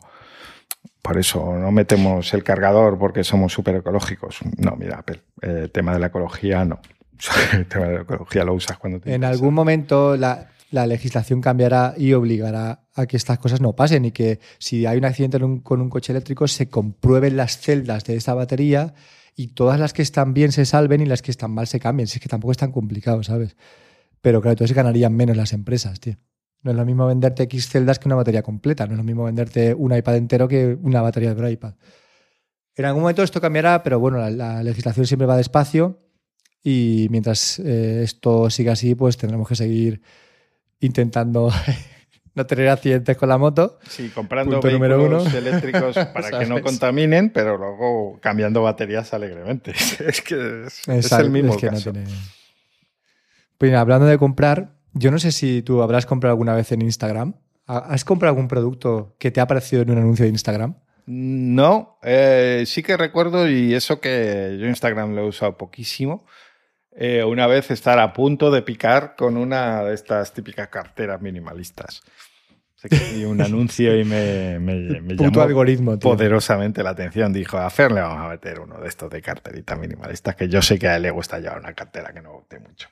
por eso no metemos el cargador porque somos súper ecológicos. No, mira, Apple, el tema de la ecología no. el tema de la ecología lo usas cuando En algún momento la, legislación cambiará y obligará a que estas cosas no pasen y que si hay un accidente con un coche eléctrico se comprueben las celdas de esta batería y todas las que están bien se salven y las que están mal se cambien. Si es que tampoco es tan complicado, ¿sabes? Pero claro, entonces ganarían menos las empresas, tío. No es lo mismo venderte X celdas que una batería completa. No es lo mismo venderte un iPad entero que una batería de iPad. En algún momento esto cambiará, pero bueno, la, legislación siempre va despacio y mientras eh, esto siga así, pues tendremos que seguir intentando no tener accidentes con la moto. Sí, comprando vehículos eléctricos para que no contaminen, pero luego cambiando baterías alegremente. es que es, el mismo caso. Pues hablando de comprar, yo no sé si tú habrás comprado alguna vez en Instagram. ¿Has comprado algún producto que te ha aparecido en un anuncio de Instagram? No, eh, sí que recuerdo, y eso que yo Instagram lo he usado poquísimo, eh, una vez estar a punto de picar con una de estas típicas carteras minimalistas. Y un anuncio y me, me, llamó algoritmo, poderosamente la atención. Dijo, a Fer le vamos a meter uno de estos de carteritas minimalistas, que yo sé que a él le gusta llevar una cartera que no guste mucho.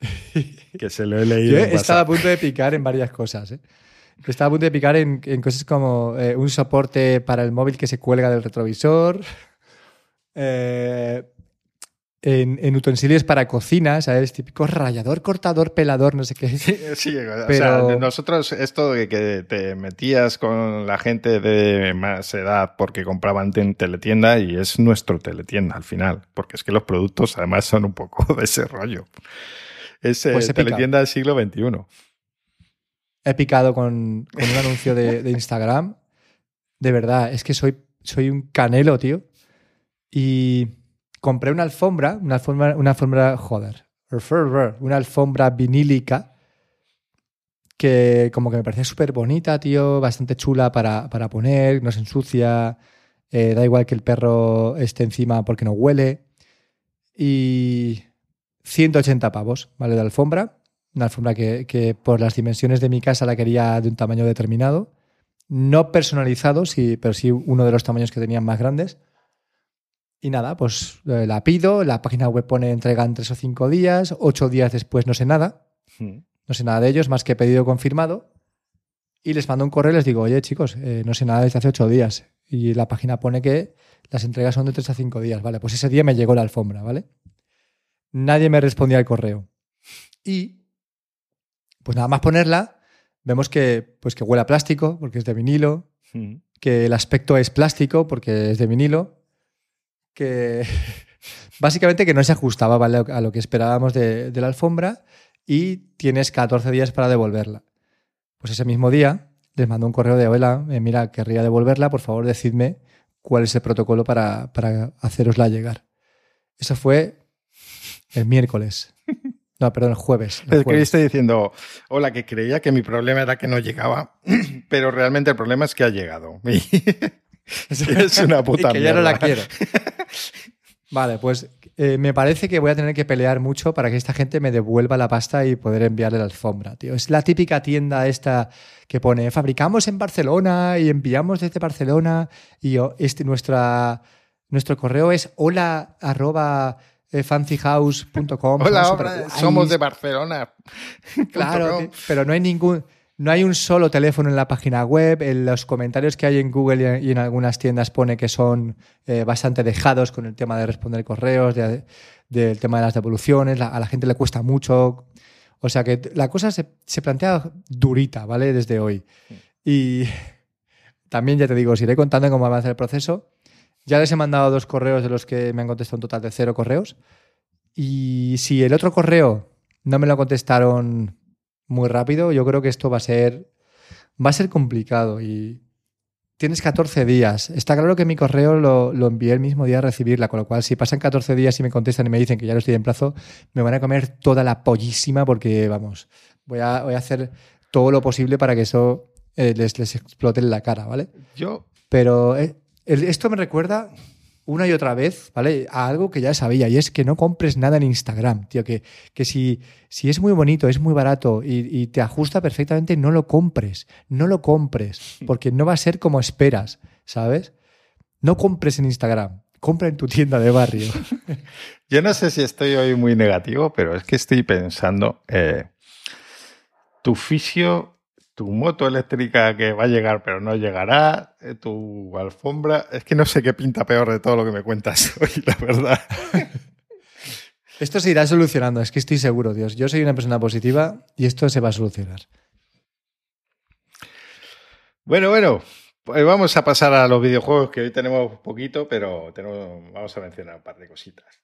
que se lo he leído. Yo estaba a punto de picar en varias cosas. ¿eh? Estaba a punto de picar en, cosas como eh, un soporte para el móvil que se cuelga del retrovisor. Eh, en, utensilios para cocina, ¿sabes? Típico rallador, cortador, pelador, no sé qué. Sí, o sea, nosotros esto de que te metías con la gente de más edad porque compraban en teletienda y es nuestro teletienda al final, porque es que los productos además son un poco de ese rollo. Es pues teletienda del siglo XXI. He picado con, un anuncio de, Instagram. De verdad, es que soy, soy un canelo, tío. Y compré una alfombra, una alfombra, una alfombra, joder, una alfombra vinílica que como que me parecía súper bonita, tío, bastante chula para, poner, no se ensucia, eh, da igual que el perro esté encima porque no huele. Y 180 pavos, ¿vale? De alfombra. Una alfombra que, por las dimensiones de mi casa la quería de un tamaño determinado. No personalizado, sí, pero sí uno de los tamaños que tenían más grandes. Y nada, pues eh, la pido, la página web pone entrega en tres o cinco días, ocho días después no sé nada. Hmm. No sé nada de ellos, más que pedido confirmado. Y les mando un correo y les digo, oye chicos, eh, no sé nada desde hace ocho días. Y la página pone que las entregas son de tres a cinco días, ¿vale? Pues ese día me llegó la alfombra, ¿vale? nadie me respondía al correo. Y, pues nada más ponerla, vemos que, pues que huele a plástico, porque es de vinilo, hmm. que el aspecto es plástico, porque es de vinilo, que básicamente que no se ajustaba a lo que esperábamos de, la alfombra y tienes 14 días para devolverla. Pues ese mismo día les mando un correo de, hola, eh, mira, querría devolverla, por favor decidme cuál es el protocolo para, para hacerosla llegar. Eso fue el miércoles. No, perdón, el jueves. El escribiste diciendo, hola, que creía que mi problema era que no llegaba, pero realmente el problema es que ha llegado. es una puta y que ya no la quiero. Vale, pues eh, me parece que voy a tener que pelear mucho para que esta gente me devuelva la pasta y poder enviarle la alfombra, tío. Es la típica tienda esta que pone fabricamos en Barcelona y enviamos desde Barcelona y este, nuestra, nuestro correo es hola arroba eh, fancyhouse.com. Hola, somos de Barcelona. claro, pero no hay ningún. No hay un solo teléfono en la página web. En los comentarios que hay en Google y en algunas tiendas pone que son eh, bastante dejados con el tema de responder correos, del tema de las devoluciones. a la gente le cuesta mucho. O sea que la cosa se, se plantea durita, ¿vale? Desde hoy. Y también ya te digo, os iré contando cómo avanza el proceso. Ya les he mandado dos correos de los que me han contestado un total de cero correos. Y si el otro correo no me lo contestaron muy rápido, yo creo que esto va a ser, va a ser complicado. Y tienes 14 días. Está claro que mi correo lo, envié el mismo día a recibirla, con lo cual si pasan 14 días y me contestan y me dicen que ya no estoy en plazo, me van a comer toda la pollísima porque, vamos, voy a, voy a hacer todo lo posible para que eso eh, les, les explote en la cara, ¿vale? Yo. Pero eh, esto me recuerda una y otra vez, ¿vale? A algo que ya sabía, y es que no compres nada en Instagram, tío. Que, que si, si es muy bonito, es muy barato y, te ajusta perfectamente, no lo compres. No lo compres, porque no va a ser como esperas. ¿sabes? No compres en Instagram, compra en tu tienda de barrio. Yo no sé si estoy hoy muy negativo, pero es que estoy pensando, eh, tu fisio, tu moto eléctrica que va a llegar pero no llegará, eh, tu alfombra, es que no sé qué pinta peor de todo lo que me cuentas hoy, la verdad. Esto se irá solucionando, es que estoy seguro, Dios. Yo soy una persona positiva y esto se va a solucionar. Bueno, bueno, pues vamos a pasar a los videojuegos, que hoy tenemos poquito, pero tenemos, vamos a mencionar un par de cositas.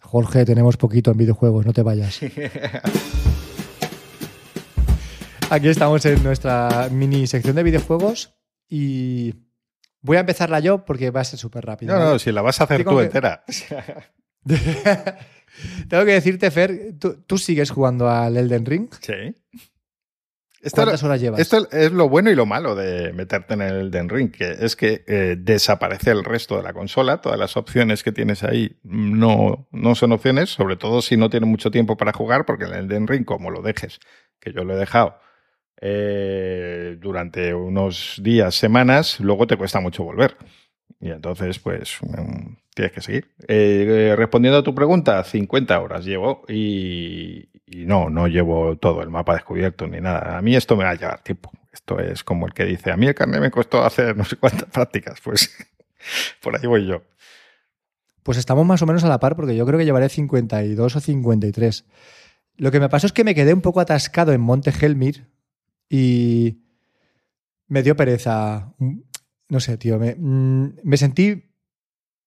Jorge, tenemos poquito en videojuegos, no te vayas. Aquí estamos en nuestra mini sección de videojuegos y voy a empezarla yo porque va a ser súper rápido. No, no, si la vas a hacer tú entera. Tengo que decirte, Fer, ¿tú, sigues jugando al Elden Ring? Sí. ¿Cuántas horas llevas? Esto es lo bueno y lo malo de meterte en el Elden Ring, que es que eh, desaparece el resto de la consola. Todas las opciones que tienes ahí no, no son opciones, sobre todo si no tienes mucho tiempo para jugar, porque el Elden Ring, como lo dejes, que yo lo he dejado eh, durante unos días, semanas, luego te cuesta mucho volver. Y entonces, pues, mm, tienes que seguir. Eh, respondiendo a tu pregunta, 50 horas llevo y, no, no llevo todo el mapa descubierto ni nada. A mí esto me va a llevar tiempo. Esto es como el que dice, a mí el carnet me costó hacer no sé cuántas prácticas. Pues por ahí voy yo. Pues estamos más o menos a la par porque yo creo que llevaré 52 o 53. Lo que me pasó es que me quedé un poco atascado en Monte Helmir y me dio pereza. No sé, tío, me, mm, me sentí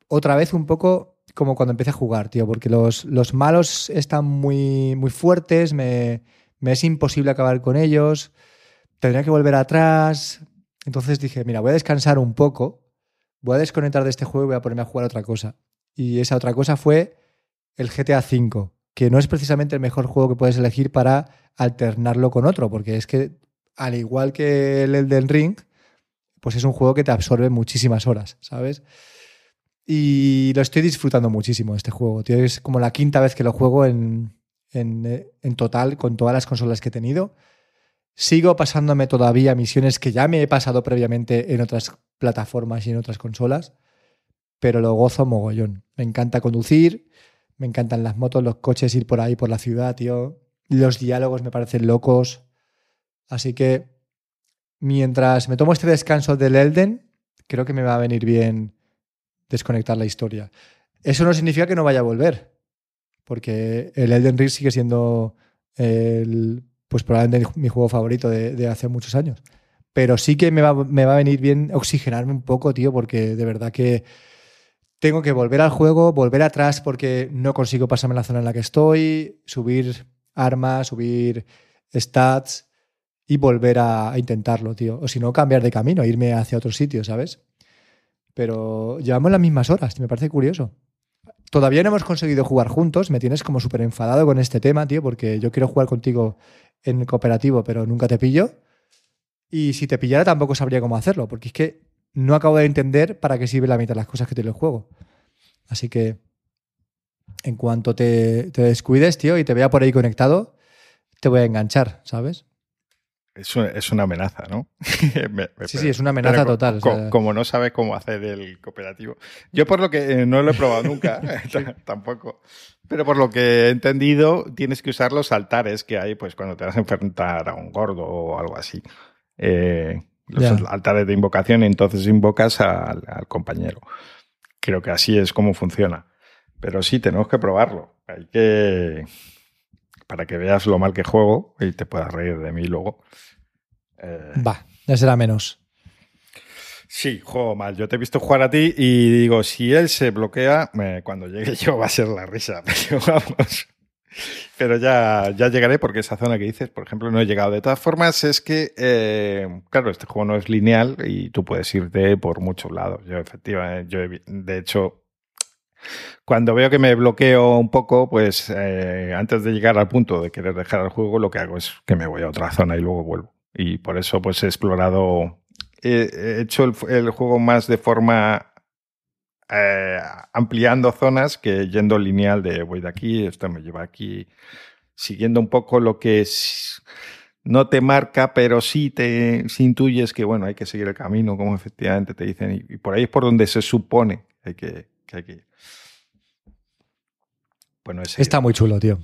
otra vez un poco como cuando empecé a jugar, tío, porque los, los malos están muy, muy fuertes, me, me, es imposible acabar con ellos, tendría que volver atrás. Entonces dije, mira, voy a descansar un poco, voy a desconectar de este juego y voy a ponerme a jugar otra cosa. Y esa otra cosa fue el GTA V, que no es precisamente el mejor juego que puedes elegir para alternarlo con otro, porque es que, al igual que el Elden Ring, pues es un juego que te absorbe muchísimas horas, ¿sabes? Y lo estoy disfrutando muchísimo este juego, tío. Es como la quinta vez que lo juego en, en, total con todas las consolas que he tenido. Sigo pasándome todavía misiones que ya me he pasado previamente en otras plataformas y en otras consolas, pero lo gozo mogollón. Me encanta conducir, me encantan las motos, los coches, ir por ahí por la ciudad, tío. Los diálogos me parecen locos. Así que mientras me tomo este descanso del Elden, creo que me va a venir bien desconectar la historia. Eso no significa que no vaya a volver, porque el Elden Ring sigue siendo el, pues probablemente mi juego favorito de, hace muchos años. Pero sí que me va, me va a venir bien oxigenarme un poco, tío, porque de verdad que tengo que volver al juego, volver atrás porque no consigo pasarme la zona en la que estoy, subir armas, subir stats y volver a, intentarlo, tío. O si no, cambiar de camino, irme hacia otro sitio, ¿sabes? pero llevamos las mismas horas, me parece curioso. Todavía no hemos conseguido jugar juntos, me tienes como súper enfadado con este tema, tío, porque yo quiero jugar contigo en cooperativo, pero nunca te pillo. Y si te pillara tampoco sabría cómo hacerlo, porque es que no acabo de entender para qué sirve la mitad de las cosas que tiene el juego. Así que en cuanto te, te descuides, tío, y te vea por ahí conectado, te voy a enganchar, ¿sabes? Es una, amenaza, ¿no? sí, sí, es una amenaza total. como no sabes cómo hacer el cooperativo. Yo por lo que eh, no lo he probado nunca, tampoco. Pero por lo que he entendido, tienes que usar los altares que hay pues cuando te vas a enfrentar a un gordo o algo así. Eh, los altares de invocación, entonces invocas al, compañero. Creo que así es como funciona. Pero sí, tenemos que probarlo. Hay que para que veas lo mal que juego y te puedas reír de mí luego. Eh, Va, ya será menos. Sí, juego mal. Yo te he visto jugar a ti y digo, si él se bloquea, cuando llegue yo va a ser la risa. Pero vamos. Pero ya, ya llegaré porque esa zona que dices, por ejemplo, no he llegado. De todas formas, es que, eh, claro, este juego no es lineal y tú puedes irte por muchos lados. Yo, efectivamente, yo de hecho, cuando veo que me bloqueo un poco, pues eh, antes de llegar al punto de querer dejar el juego, lo que hago es que me voy a otra zona y luego vuelvo. Y por eso pues he explorado, he, hecho el, juego más de forma eh, ampliando zonas que yendo lineal de voy de aquí, esto me lleva aquí, siguiendo un poco lo que no te marca, pero sí te intuyes que bueno, hay que seguir el camino, como efectivamente te dicen, y, por ahí es por donde se supone que hay que, que, hay que ir. Bueno, Está muy chulo, tío.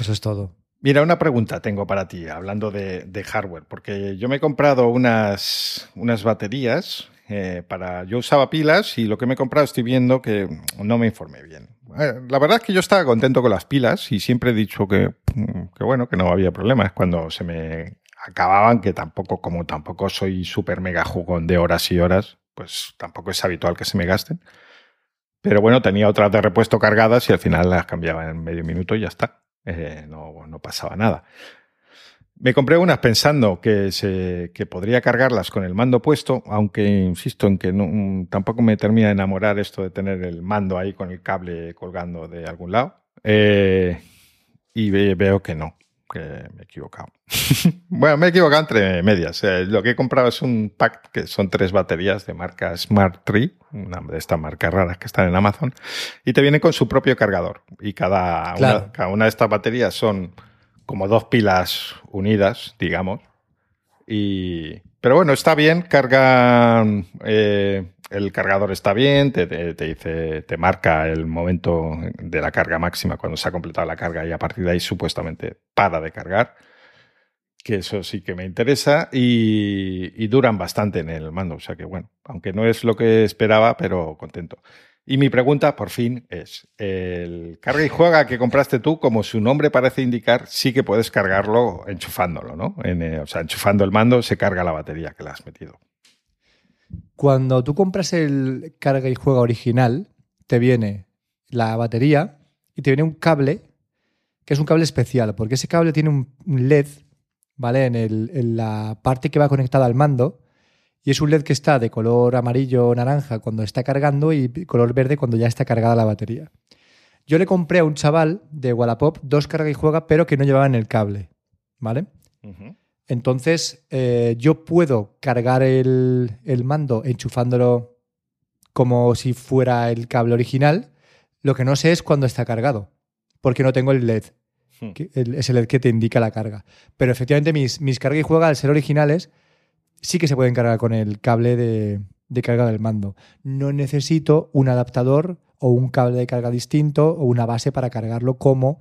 Eso es todo. Mira, una pregunta tengo para ti, hablando de, hardware, porque yo me he comprado unas, unas baterías eh, para. Yo usaba pilas y lo que me he comprado estoy viendo que no me informé bien. Eh, la verdad es que yo estaba contento con las pilas y siempre he dicho que, que bueno, que no había problemas cuando se me acababan, que tampoco, como tampoco soy súper mega jugón de horas y horas, pues tampoco es habitual que se me gasten. Pero bueno, tenía otras de repuesto cargadas y al final las cambiaba en medio minuto y ya está. Eh, no, no, pasaba nada. Me compré unas pensando que, se, que podría cargarlas con el mando puesto, aunque insisto en que tampoco me termina de enamorar esto de tener el mando ahí con el cable colgando de algún lado. Eh, y veo que no que me he equivocado. bueno, me he equivocado entre medias. lo que he comprado es un pack que son tres baterías de marca Smart Tree, una de estas marcas raras que están en Amazon, y te viene con su propio cargador. Y cada, una, cada una de estas baterías son como dos pilas unidas, digamos. Y, pero bueno, está bien, cargan eh, el cargador está bien, te, dice, te marca el momento de la carga máxima cuando se ha completado la carga y a partir de ahí supuestamente para de cargar, que eso sí que me interesa y, duran bastante en el mando, o sea que bueno, aunque no es lo que esperaba, pero contento. Y mi pregunta, por fin, es, el carga y juega que compraste tú, como su nombre parece indicar, sí que puedes cargarlo enchufándolo, ¿no? Eh, o sea, enchufando el mando se carga la batería que le has metido. Cuando tú compras el carga y juega original, te viene la batería y te viene un cable, que es un cable especial, porque ese cable tiene un LED, ¿vale? En, en la parte que va conectada al mando. Y es un LED que está de color amarillo o naranja cuando está cargando y color verde cuando ya está cargada la batería. Yo le compré a un chaval de Wallapop dos carga y juega, pero que no llevaban el cable, ¿vale? Entonces, eh, yo puedo cargar el, mando enchufándolo como si fuera el cable original. Lo que no sé es cuándo está cargado, porque no tengo el LED. Hmm. es el LED que te indica la carga. Pero efectivamente, mis, mis carga y juega, al ser originales, sí que se pueden cargar con el cable de, carga del mando. No necesito un adaptador o un cable de carga distinto o una base para cargarlo como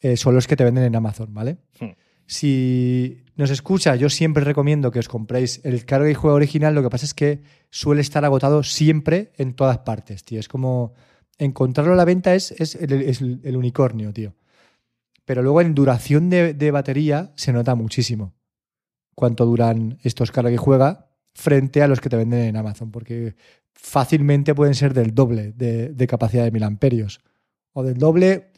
eh, son los que te venden en Amazon, ¿vale? Hmm. Si nos escucha, yo siempre recomiendo que os compréis el carga y juego original. Lo que pasa es que suele estar agotado siempre en todas partes, tío. Es como encontrarlo a la venta es, el, unicornio, tío. Pero luego en duración de, batería se nota muchísimo cuánto duran estos carga y juega frente a los que te venden en Amazon, porque fácilmente pueden ser del doble de, de capacidad de mil amperios. O del doble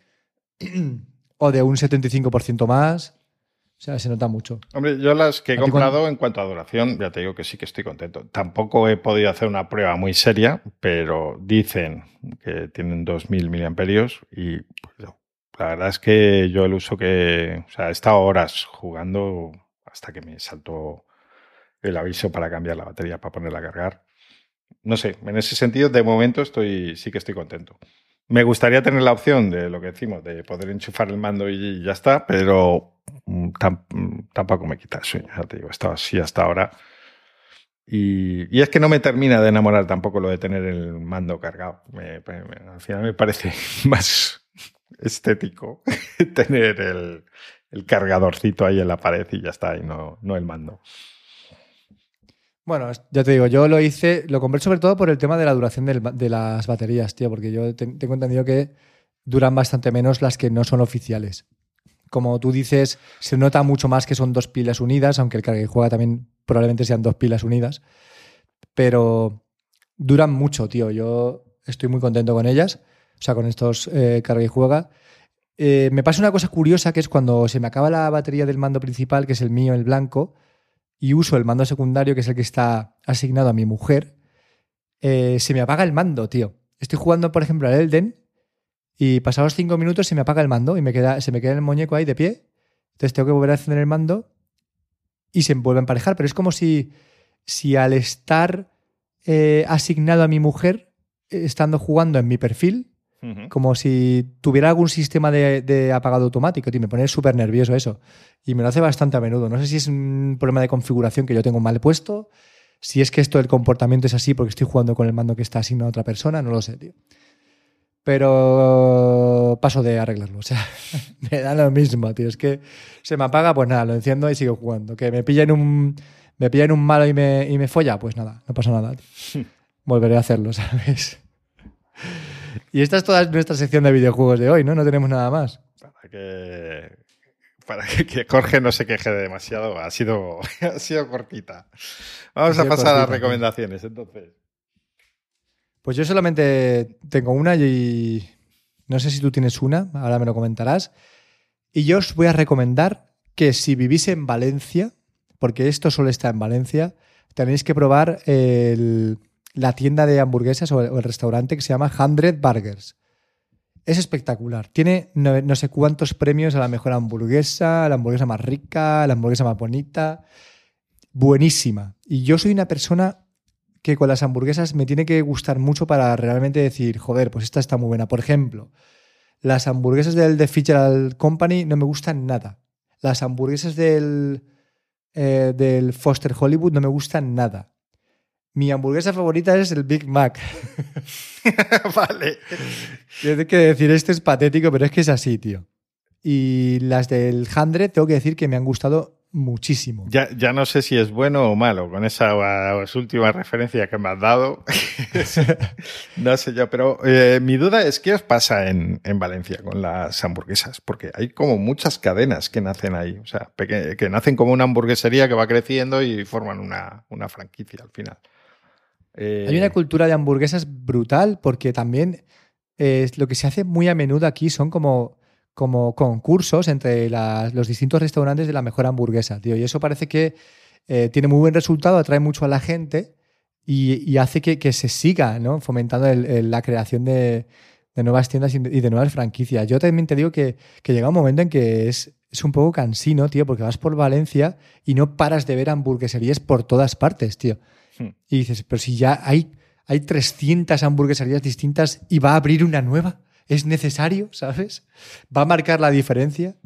o de un 75% más o sea, se nota mucho. Hombre, yo las que he comprado en cuanto a duración, ya te digo que sí que estoy contento. Tampoco he podido hacer una prueba muy seria, pero dicen que tienen 2.000 miliamperios y pues, la verdad es que yo el uso que... O sea, he estado horas jugando hasta que me saltó el aviso para cambiar la batería, para ponerla a cargar. No sé, en ese sentido, de momento estoy, sí que estoy contento. Me gustaría tener la opción de lo que decimos, de poder enchufar el mando y ya está, pero mm, mm, tampoco me quita el sueño, ya te digo, he estado así hasta ahora. Y, es que no me termina de enamorar tampoco lo de tener el mando cargado. al final me parece más estético tener el, el, cargadorcito ahí en la pared y ya está, y no, no el mando. Bueno, ya te digo, yo lo hice, lo compré sobre todo por el tema de la duración de las baterías, tío, porque yo tengo entendido que duran bastante menos las que no son oficiales. Como tú dices, se nota mucho más que son dos pilas unidas, aunque el carga y juega también probablemente sean dos pilas unidas, pero duran mucho, tío. Yo estoy muy contento con ellas, o sea, con estos eh, carga y juega. Eh, me pasa una cosa curiosa que es cuando se me acaba la batería del mando principal, que es el mío, el blanco, y uso el mando secundario, que es el que está asignado a mi mujer, eh, se me apaga el mando, tío. Estoy jugando, por ejemplo, al Elden y pasados cinco minutos se me apaga el mando y me queda, se me queda el muñeco ahí de pie. Entonces tengo que volver a encender el mando y se vuelve a emparejar. Pero es como si, si al estar eh, asignado a mi mujer, estando jugando en mi perfil, Como si tuviera algún sistema de, de apagado automático, tío. Me pone súper nervioso eso. Y me lo hace bastante a menudo. No sé si es un problema de configuración que yo tengo mal puesto, si es que esto del comportamiento es así porque estoy jugando con el mando que está asignado a otra persona, no lo sé, tío. Pero paso de arreglarlo. O sea, me da lo mismo, tío. Es que se me apaga, pues nada, lo enciendo y sigo jugando. Que me pilla en un, me pilla en un malo y me, y me folla, pues nada, no pasa nada. Volveré a hacerlo, ¿sabes? Y esta es toda nuestra sección de videojuegos de hoy, ¿no? No tenemos nada más. Para que, para que, Jorge no se queje demasiado, ha sido, ha sido cortita. Vamos a pasar a las recomendaciones, entonces. Pues yo solamente tengo una y no sé si tú tienes una, ahora me lo comentarás. Y yo os voy a recomendar que si vivís en Valencia, porque esto solo está en Valencia, tenéis que probar el- la tienda de hamburguesas o el, restaurante que se llama Hundred Burgers. Es espectacular. Tiene no, sé cuántos premios a la mejor hamburguesa, la hamburguesa más rica, la hamburguesa más bonita. Buenísima. Y yo soy una persona que con las hamburguesas me tiene que gustar mucho para realmente decir, joder, pues esta está muy buena. Por ejemplo, las hamburguesas del The Fitzgerald Company no me gustan nada. Las hamburguesas del, eh, del Foster Hollywood no me gustan nada. Mi hamburguesa favorita es el Big Mac. vale. Tengo que decir, esto es patético, pero es que es así, tío. Y las del Hundred tengo que decir que me han gustado muchísimo. Ya, ya no sé si es bueno o malo con esa última referencia que me has dado. no sé yo, pero eh, mi duda es qué os pasa en, en, Valencia con las hamburguesas, porque hay como muchas cadenas que nacen ahí, o sea, que, que nacen como una hamburguesería que va creciendo y forman una, una franquicia al final. Eh, hay una cultura de hamburguesas brutal porque también eh, lo que se hace muy a menudo aquí son como como concursos entre los distintos restaurantes de la mejor hamburguesa, tío. Y eso parece que eh, tiene muy buen resultado, atrae mucho a la gente y, hace que, se siga ¿no? fomentando la creación de, de, nuevas tiendas y de nuevas franquicias. Yo también te digo que, que llega un momento en que es, es, un poco cansino, tío, porque vas por Valencia y no paras de ver hamburgueserías por todas partes, tío. Hmm. Y dices, pero si ya hay, hay 300 hamburgueserías distintas y va a abrir una nueva. ¿Es necesario, sabes? ¿Va a marcar la diferencia?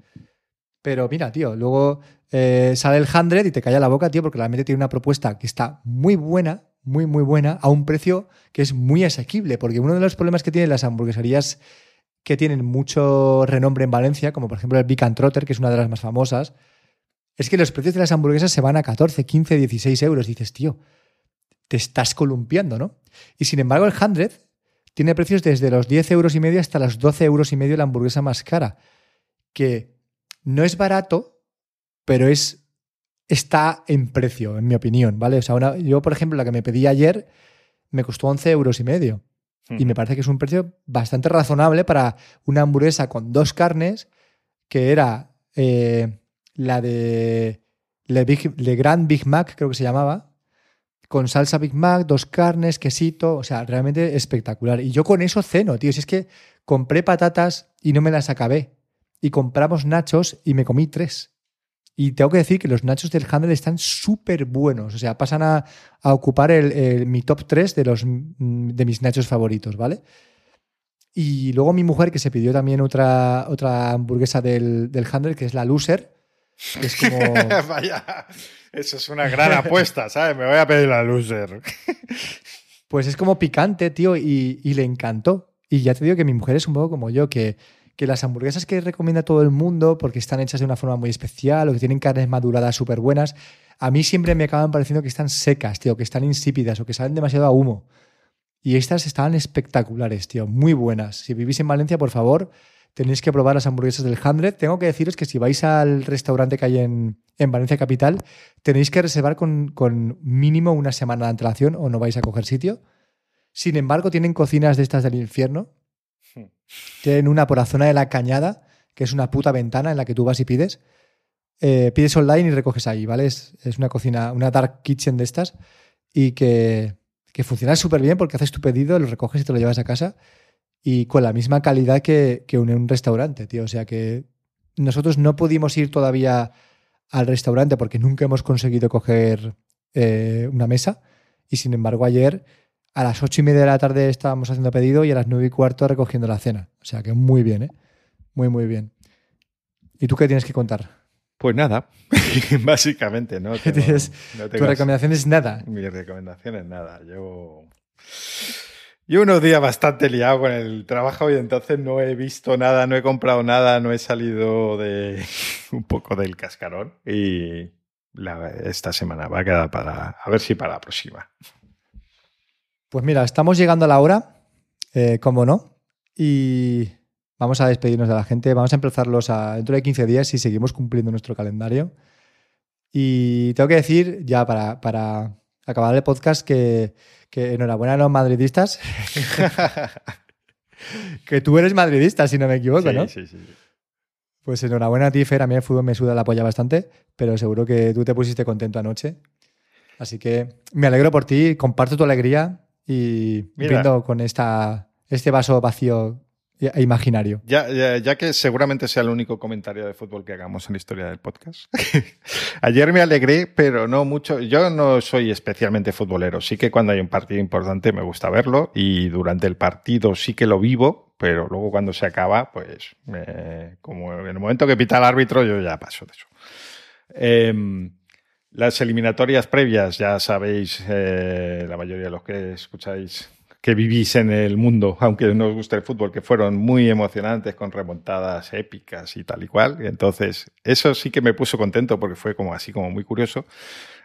Pero mira, tío, luego eh, sale el 100 y te calla la boca, tío, porque realmente tiene una propuesta que está muy buena, muy, muy buena, a un precio que es muy asequible. Porque uno de los problemas que tienen las hamburgueserías que tienen mucho renombre en Valencia, como por ejemplo el and Trotter, que es una de las más famosas, es que los precios de las hamburguesas se van a 14, 15, 16 euros. Dices, tío, te estás columpiando, ¿no? Y sin embargo, el 100 tiene precios desde los 10 euros y medio hasta los 12 euros y medio la hamburguesa más cara. Que no es barato, pero es está en precio, en mi opinión, ¿vale? O sea, una, yo, por ejemplo, la que me pedí ayer me costó 11 euros y medio. Uh -huh. Y me parece que es un precio bastante razonable para una hamburguesa con dos carnes, que era eh, la de Le, Big, Le Grand Big Mac, creo que se llamaba, con salsa Big Mac, dos carnes, quesito, o sea, realmente espectacular. Y yo con eso ceno, tío. Si es que compré patatas y no me las acabé. Y compramos nachos y me comí tres. Y tengo que decir que los nachos del Handel están súper buenos. O sea, pasan a, ocupar el, mi top 3 de, los, de mis nachos favoritos, ¿vale? Y luego mi mujer, que se pidió también otra, otra hamburguesa del, del Handel, que es la Loser. Eso es una gran apuesta, ¿sabes? Me voy a pedir la loser. Pues es como picante, tío, y, y, le encantó. Y ya te digo que mi mujer es un poco como yo, que, que las hamburguesas que recomienda todo el mundo, porque están hechas de una forma muy especial o que tienen carnes maduradas súper buenas, a mí siempre me acaban pareciendo que están secas, tío, que están insípidas o que saben demasiado a humo. Y estas estaban espectaculares, tío, muy buenas. Si vivís en Valencia, por favor, tenéis que probar las hamburguesas del Hundred. Tengo que deciros que si vais al restaurante que hay en, en Valencia Capital, tenéis que reservar con, con, mínimo una semana de antelación o no vais a coger sitio. Sin embargo, tienen cocinas de estas del infierno. Tienen una por la zona de la Cañada, que es una puta ventana en la que tú vas y pides. Eh, pides online y recoges ahí, ¿vale? Es, es, una cocina, una dark kitchen de estas y que, que funciona súper bien porque haces tu pedido, lo recoges y te lo llevas a casa y con la misma calidad que, que un, un, restaurante, tío. O sea que nosotros no pudimos ir todavía al restaurante porque nunca hemos conseguido coger eh, una mesa y sin embargo ayer a las ocho y media de la tarde estábamos haciendo pedido y a las nueve y cuarto recogiendo la cena. O sea que muy bien, ¿eh? Muy, muy bien. ¿Y tú qué tienes que contar? Pues nada, básicamente, ¿no? ¿Qué tienes? ¿Tu recomendación es nada? Mi recomendación es nada. Yo... Yo unos días bastante liado con el trabajo y entonces no he visto nada, no he comprado nada, no he salido de un poco del cascarón y esta semana va a quedar para, a ver si para la próxima. Pues mira, estamos llegando a la hora, eh, como no, y vamos a despedirnos de la gente, vamos a empezarlos a, dentro de 15 días si seguimos cumpliendo nuestro calendario. Y tengo que decir, ya para, para acabar el podcast, que que enhorabuena a los madridistas. que tú eres madridista, si no me equivoco, ¿no? Sí, sí. Pues enhorabuena a ti, Fer. A mí el fútbol me suda la polla bastante, pero seguro que tú te pusiste contento anoche. Así que me alegro por ti, comparto tu alegría y viendo con esta, este vaso vacío e imaginario. Ya, ya, que seguramente sea el único comentario de fútbol que hagamos en la historia del podcast. Ayer me alegré, pero no mucho. Yo no soy especialmente futbolero. Sí que cuando hay un partido importante me gusta verlo y durante el partido sí que lo vivo, pero luego cuando se acaba, pues como en el momento que pita el árbitro yo ya paso de eso. Em, las eliminatorias previas, ya sabéis, eh, la mayoría de los que escucháis que vivís en el mundo, aunque no os guste el fútbol, que fueron muy emocionantes con remontadas épicas y tal y cual. Entonces, eso sí que me puso contento porque fue como así como muy curioso.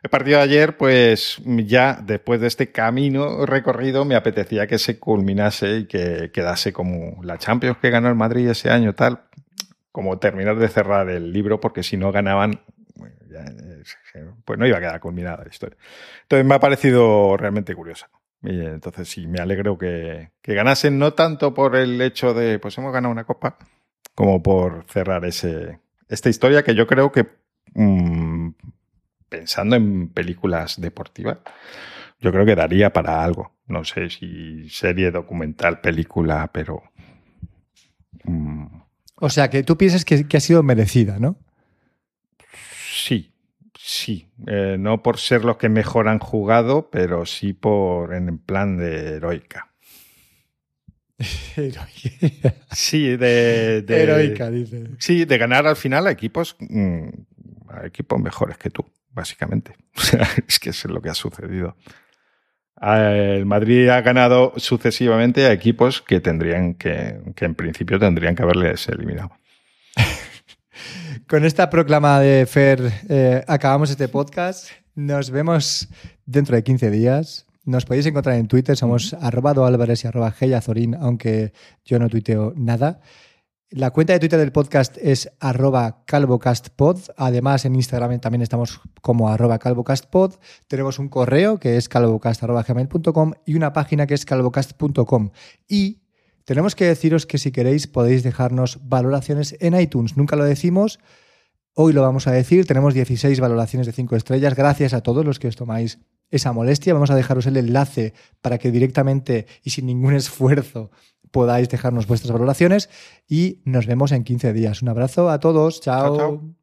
El partido de ayer, pues ya después de este camino recorrido, me apetecía que se culminase y que quedase como la Champions que ganó el Madrid ese año, tal, como terminar de cerrar el libro, porque si no ganaban, pues no iba a quedar culminada la historia. Entonces me ha parecido realmente curiosa. Y entonces sí, me alegro que, ganasen, no tanto por el hecho de, pues hemos ganado una copa, como por cerrar ese, esta historia que yo creo que, mm, pensando en películas deportivas, yo creo que daría para algo. No sé si serie, documental, película, pero... Mm, o sea, que tú piensas que, que ha sido merecida, ¿no? Sí, Sí, eh, no por ser los que mejor han jugado, pero sí por en plan de heroica. heroica. Sí, de, Heroica, dice. Sí, de ganar al final a equipos, mm, a equipos mejores que tú, básicamente. es que es lo que ha sucedido. El Madrid ha ganado sucesivamente a equipos que tendrían que, que en principio tendrían que haberles eliminado. Con esta proclama de Fer eh, acabamos este podcast. Nos vemos dentro de 15 días. Nos podéis encontrar en Twitter, somos arroba Álvarez y arroba Azorín, aunque yo no tuiteo nada. La cuenta de Twitter del podcast es arroba calvocastpod. Además, en Instagram también estamos como arroba calvocastpod. Tenemos un correo que es calvocast.gmail.com y una página que es calvocast.com. Y tenemos que deciros que si queréis podéis dejarnos valoraciones en iTunes. Nunca lo decimos, hoy lo vamos a decir. Tenemos 16 valoraciones de 5 estrellas. Gracias a todos los que os tomáis esa molestia. Vamos a dejaros el enlace para que directamente y sin ningún esfuerzo podáis dejarnos vuestras valoraciones y nos vemos en 15 días. Un abrazo a todos. chao. chao.